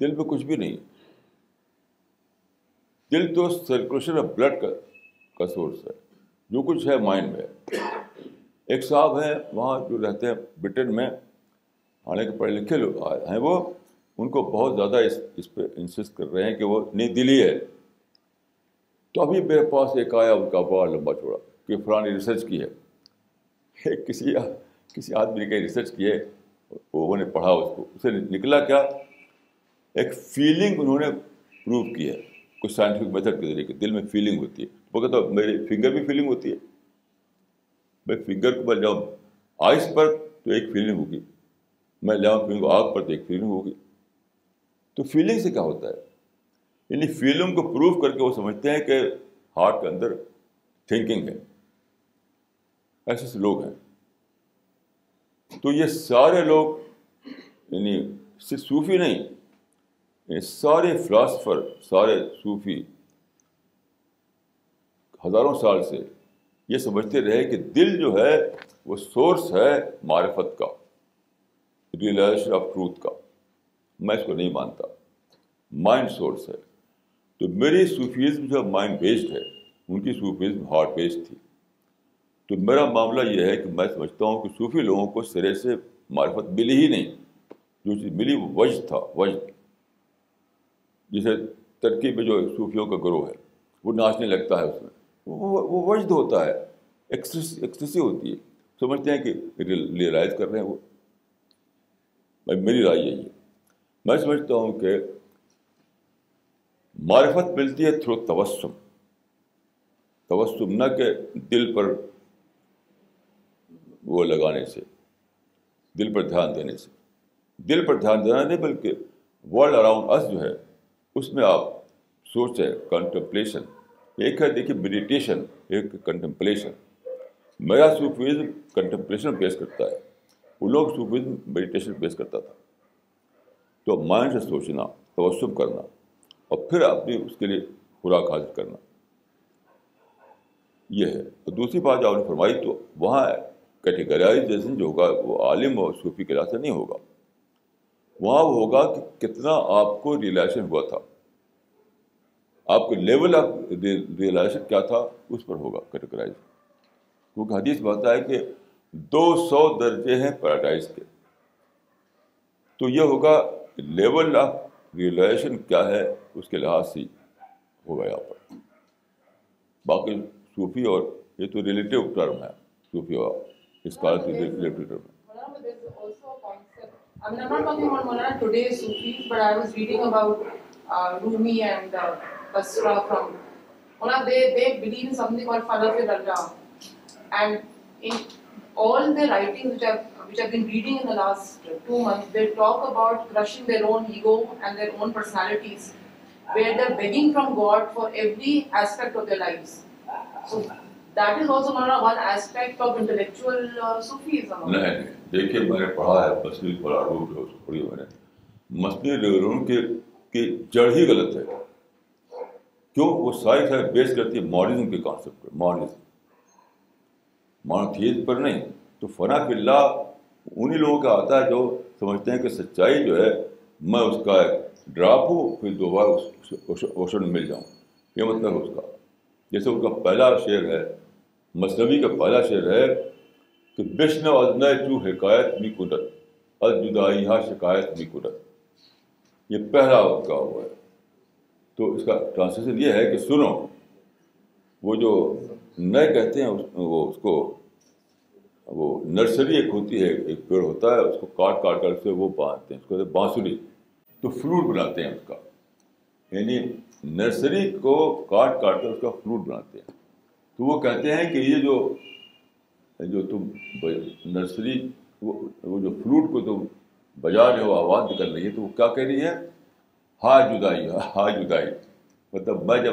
دل میں کچھ بھی نہیں۔ دل تو سرکولیشن آف بلڈ کا کا سورس ہے۔ جو کچھ ہے مائنڈ میں۔ ایک صاحب ہیں، وہاں جو رہتے ہیں برٹن میں حالانکہ پڑھے لکھے لوگ ہیں وہ۔ ان کو بہت زیادہ اس اس پہ انسسٹ کر رہے ہیں کہ وہ نئی دلی ہے۔ تو ابھی میرے پاس ایک آیا، ان کا بڑا لمبا چھوڑا کہ فلانی ریسرچ کی ہے۔ کسی کسی آدمی نے کہیں ریسرچ کی ہے وہ نے پڑھا اس کو۔ اسے نکلا کیا؟ ایک فیلنگ انہوں نے پروو کی ہے، کچھ سائنٹیفک میتھڈ کے ذریعے، دل میں فیلنگ ہوتی ہے۔ وہ کہتا میری فنگر بھی فیلنگ ہوتی ہے۔ میں فنگر کو میں جاؤں آئس پر تو ایک فیلنگ ہوگی۔ میں جاؤں فنگر آگ پر تو ایک فیلنگ ہوگی۔ تو فیلنگ سے کیا ہوتا ہے؟ یعنی فیلنگ کو پروو کر کے وہ سمجھتے ہیں کہ ہارٹ کے اندر تھنکنگ ہے۔ ایسے ایسے لوگ ہیں۔ تو یہ سارے لوگ یعنی صرف صوفی نہیں یعنی سارے فلاسفر، سارے صوفی ہزاروں سال سے یہ سمجھتے رہے کہ دل جو ہے وہ سورس ہے معرفت کا ریئلائزیشن آف ٹروتھ کا۔ میں اس کو نہیں مانتا۔ مائنڈ سورس ہے۔ تو میری صوفیزم جو مائنڈ بیسڈ ہے۔ ان کی صوفیزم ہارٹ بیسڈ تھی۔ تو میرا معاملہ یہ ہے کہ میں سمجھتا ہوں کہ صوفی لوگوں کو سرے سے معرفت ملی ہی نہیں۔ جو چیز ملی وہ وجد تھا، وجد۔ جسے ترکیب میں جو صوفیوں کا گروہ ہے، وہ ناچنے لگتا ہے اس میں۔ وہ وجد ہوتا ہے ایکسیسی ہوتی ہے۔ سمجھتے ہیں کہ ریئلائز کر رہے ہیں وہ۔ میری رائے یہی ہے۔ میں سمجھتا ہوں کہ معرفت ملتی ہے تھرو تبسم تبسم نہ کہ دل پر وہ لگانے سے، دل پر دھیان دینے سے۔ دل پر دھیان دینا نہیں، بلکہ ورلڈ اراؤنڈ اس جو ہے اس میں آپ سوچیں کنٹمپلیشن ایک ہے دیکھیے میڈیٹیشن ایک کنٹمپلیشن میرا صوفیزم کنٹمپلیشن بیس کرتا ہے۔ وہ لوگ صوفیزم میڈیٹیشن بیس کرتا تھا۔ تو مائنڈ سے سوچنا، توسم کرنا اور پھر اپنی اس کے لیے خوراک حاصل کرنا۔ یہ ہے۔ تو دوسری بات جو آپ نے فرمائی تو وہاں کیٹیگرائزیشن جو ہوگا وہ عالم اور صوفی کے لحاظ سے نہیں ہوگا۔ وہاں ہوگا کہ کتنا آپ کو ریئلائزیشن ہوا تھا۔ آپ کے لیول آف ریئلائزیشن کیا تھا، اس پر ہوگا کیٹیگرائز کیونکہ حدیث بات ہے کہ دو سو درجے ہیں پیراڈائز کے۔ تو یہ ہوگا لیول آف ریئلائزیشن کیا ہے، اس کے لحاظ سے ہوگا یہاں پر۔ باقی صوفی اور، یہ تو ریلیٹیو ٹرم ہے، صوفی اور اس کا ریلیٹیو ٹرم ہے۔ I mean, I'm not talking about Maulana today's Sufis, but I was reading about uh, Rumi and uh, Basra from Maulana. They, they believe in something called Falak Allah. And in all the writings which I've, which I've been reading in the last two months, they talk about crushing their own ego and their own personalities, where they're begging from God for every aspect of their lives. So that is also one, one aspect of intellectual uh, Sufism. نہیں نہیں دیکھیے میں نے پڑھا ہے مسئلے پڑھا روم جو پڑھی میں نے۔ مسئلے ریورون کے کی جڑ ہی غلط ہے۔ کیوں؟ وہ ساری ساری بیس کرتی ہے ماڈرنزم کے کانسیپٹ پر ماڈرنزم۔ مانوتھیز پر نہیں تو فنا فی اللہ انہیں لوگوں کا آتا ہے جو سمجھتے ہیں کہ سچائی جو ہے میں اس کا ڈراپ ہوں پھر دوبارہ اوشن مل جاؤں۔ یہ مطلب اس کا۔ جیسے ان کا پہلا شعر ہے مصنوعی کا پہلا شعر ہے کہ بشن ادن چو حکایت می قدرت الجدائی ہا شکایت می قدرت یہ پہلا وقت کا ہوا ہے۔ تو اس کا ٹرانسلیشن یہ ہے کہ سنو، وہ جو نئے کہتے ہیں، وہ اس کو، وہ نرسری ایک ہوتی ہے، ایک پیڑ ہوتا ہے، اس کو کاٹ کاٹ کر سے وہ باندھتے ہیں، اس کو بانسری۔ تو فلوٹ بناتے ہیں اس کا۔ یعنی نرسری کو کاٹ کاٹ کر اس کا فلوٹ بناتے ہیں۔ تو وہ کہتے ہیں کہ یہ جو جو تم نرسری وہ جو فلوٹ کو تم بجا رہے ہو آواز نکل رہی ہے تو وہ کیا کہہ رہی ہے ہا جدائی ہا جدائی مطلب میں جب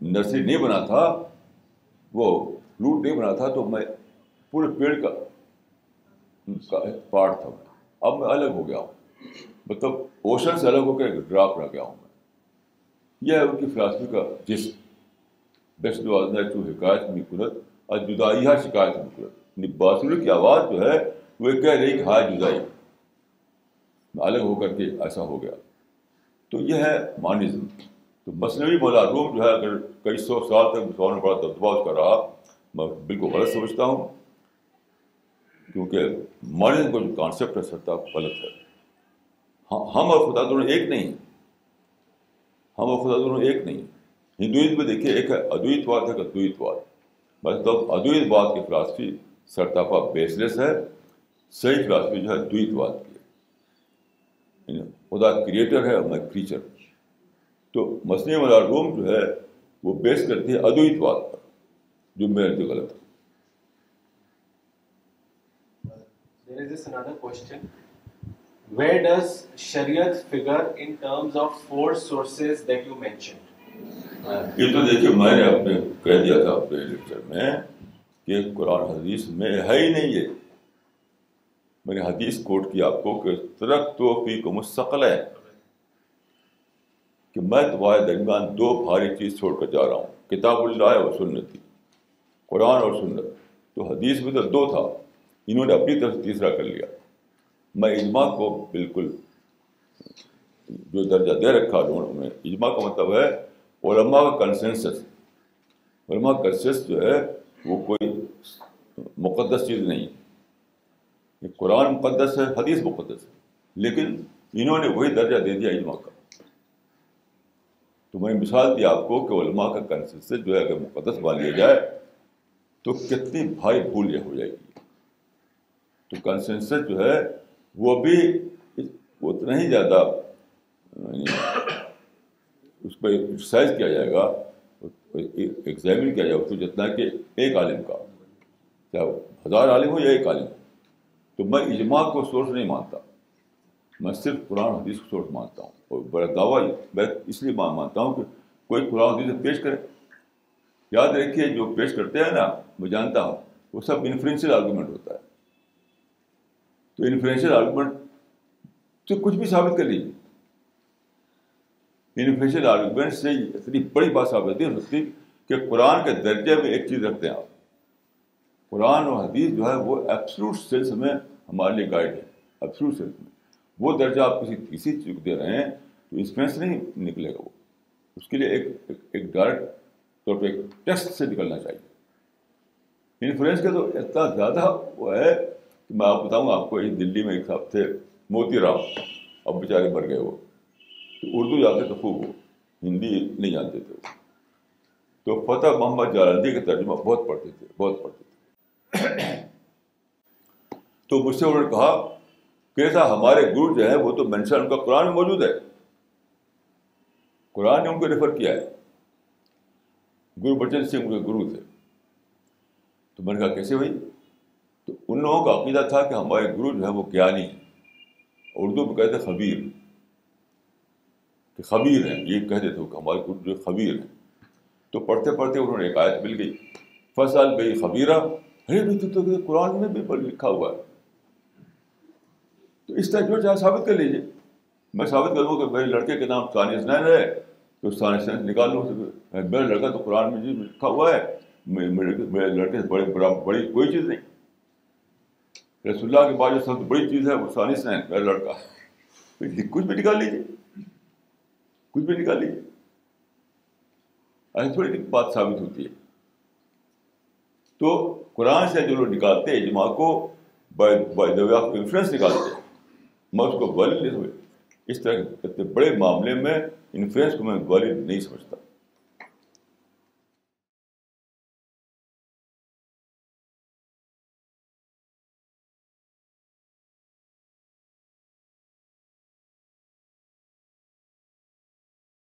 نرسری نہیں بنا تھا، وہ فلوٹ نہیں بنا تھا، تو میں پورے پیڑ کا پارٹ تھا۔ اب میں الگ ہو گیا ہوں۔ مطلب اوشن سے الگ ہو کے ڈراپ رہ گیا ہوں میں۔ یہ ہے ان کی فلاسفی کا جس بیسٹ ٹو حکایت میں اور جدائی ہر شکایت میں قدرت یعنی کی آواز جو ہے، وہ کہہ رہی کہ ہائے جدائی۔ الگ ہو کر کے ایسا ہو گیا۔ تو یہ ہے مانزم تو مصنوعی مولا روم جو ہے، اگر کئی سو سال تک مسلمان میں بڑا دبدبا اس کا رہا، میں بالکل غلط سمجھتا ہوں۔ کیونکہ مانزم کا جو کانسیپٹ ہے سرتا غلط ہے۔ ہاں، ہم اور خدا دونوں ایک نہیں۔ ہم اور خدا دونوں ایک نہیں۔ ہندوئزم میں دیکھیے، ایک ہے ادویت واد ہے ادویت واد مطلب بس ادویت واد کی فلاسفی سرتاپا بیس لیس ہے، صحیح فلاسفی جو ہے دویت واد کی ہے یعنی خدا کریٹر ہے اور میں کریچر تو مصنوعی والا روم جو ہے، وہ بیس کرتی ہے ادویت واد پر، جو میرے لیے غلط ہے There is this another question. Where does Shariat figure in terms of four sources that you mentioned? یہ تو دیکھیے، میں نے اپنے کہہ دیا تھا اپنے لیکچر میں کہ قرآن حدیث میں ہے ہی نہیں یہ۔ میں نے حدیث کوٹ کی آپ کو کہ ترک تو فی کو مستقل ہے کہ میں تمہارے درمیان دو بھاری چیز چھوڑ کر جا رہا ہوں، کتاب اللہ اور سنت قرآن اور سنت۔ تو حدیث میں تو دو تھا، انہوں نے اپنی طرف تیسرا کر لیا۔ میں اجماع کو بالکل جو درجہ دے رکھا انہوں نے، اجماع کا مطلب ہے علماء کا کنسنسس علماء کا کنسنس جو ہے، وہ کوئی مقدس چیز نہیں یہ قرآن مقدس ہے، حدیث مقدس ہے۔ لیکن انہوں نے وہی درجہ دے دیا اجماع کا۔ تو میں مثال دی آپ کو کہ علماء کا کنسنسس جو ہے، اگر مقدس مان لیا جائے، تو کتنی بھائی بھول یہ ہو جائے گی۔ تو کنسنسس جو ہے، وہ بھی اتنا ہی زیادہ یعنی اس پہ ایکسرسائز کیا جائے گا ایگزامن کیا جائے گا، اس کو جتنا کہ ایک عالم کا۔ چاہے ہزار عالم ہو یا ایک عالم؟ ہو تو میں اجماع کو سورس نہیں مانتا۔ میں صرف قرآن حدیث کو سورس مانتا ہوں۔ اور بڑا دعویٰ، میں اس لیے مانتا ہوں کہ کوئی قرآن حدیث پیش کرے۔ یاد رکھیے، جو پیش کرتے ہیں نا، میں جانتا ہوں، وہ سب انفرینشیل آرگومنٹ ہوتا ہے۔ تو انفرینشیل آرگومنٹ تو کچھ بھی ثابت کر لیجیے یعنی انفرینشیل آرگومنٹ سے اتنی بڑی بات ثابت نہیں ہو سکتی کہ قرآن کے درجے میں ایک چیز رکھتے ہیں آپ۔ قرآن و حدیث جو ہے وہ ایپسلوٹ سینس میں ہمارے لیے گائڈ ہے۔ ایپسلوٹ سینس میں۔ وہ درجہ آپ کسی کسی چیز کو دے رہے ہیں تو انفلوئنس نہیں نکلے گا وہ۔ اس کے لیے ایک ایک ڈائریکٹ طور پہ ایک ٹیسٹ سے نکلنا چاہیے۔ یعنی انفلوئنس کا تو اتنا زیادہ وہ ہے کہ میں آپ بتاؤں، آپ کو یہ دلی میں ایک صاحب تھے، موتی رام اب بیچارے مر گئے وہ۔ اردو جانتے تھے خوب وہ ہندی نہیں جانتے تھے۔ تو فتح محمد جالندی کا ترجمہ بہت پڑھتے تھے، بہت پڑھتے تھے۔ تو مجھ سے انہوں نے کہا کہ ہمارے گرو جو ہے وہ تو مینشن ان کا قرآن میں موجود ہے۔ قرآن نے ان کو ریفر کیا ہے۔ گرو بچن سنگھ ان کے گرو تھے۔ تو میں نے کہا، کیسے بھائی؟ تو ان لوگوں کا عقیدہ تھا کہ ہمارے گرو جو ہے وہ گیانی ہے اردو میں کہتے خبیر۔ کہ خبیر ہیں، یہ کہتے تھے کہ ہمارے گرو جو خبیر ہیں۔ تو پڑھتے پڑھتے انہوں نے ایک آیت مل گئی فصل بھائی خبیرہ ارے بھائی، تو قرآن میں بھی لکھا ہوا ہے۔ تو اس طرح جو چاہے ثابت کر لیجیے میں ثابت کروں کہ میرے لڑکے کے نام ثانیہ ہے، تو ثانیہ سنین نکال لوں میرا لڑکا تو قرآن میں جی لکھا ہوا ہے۔ میرے لڑکے سے بڑے بڑا بڑی کوئی چیز نہیں۔ رسول اللہ کے بعد جو سب سے بڑی چیز ہے وہ ثانیہ میرا لڑکا۔ کچھ بھی نکال لیجیے کچھ بھی نکالیے ایسی تھوڑی بات ثابت ہوتی ہے۔ تو قرآن سے جو لوگ نکالتے ہیں، اجماع کو by the way of influence نکالتے ہیں۔ میں اس کو والد نہیں سمجھ اس طرح اتنے بڑے معاملے میں انفلوئنس کو میں والد نہیں سمجھتا۔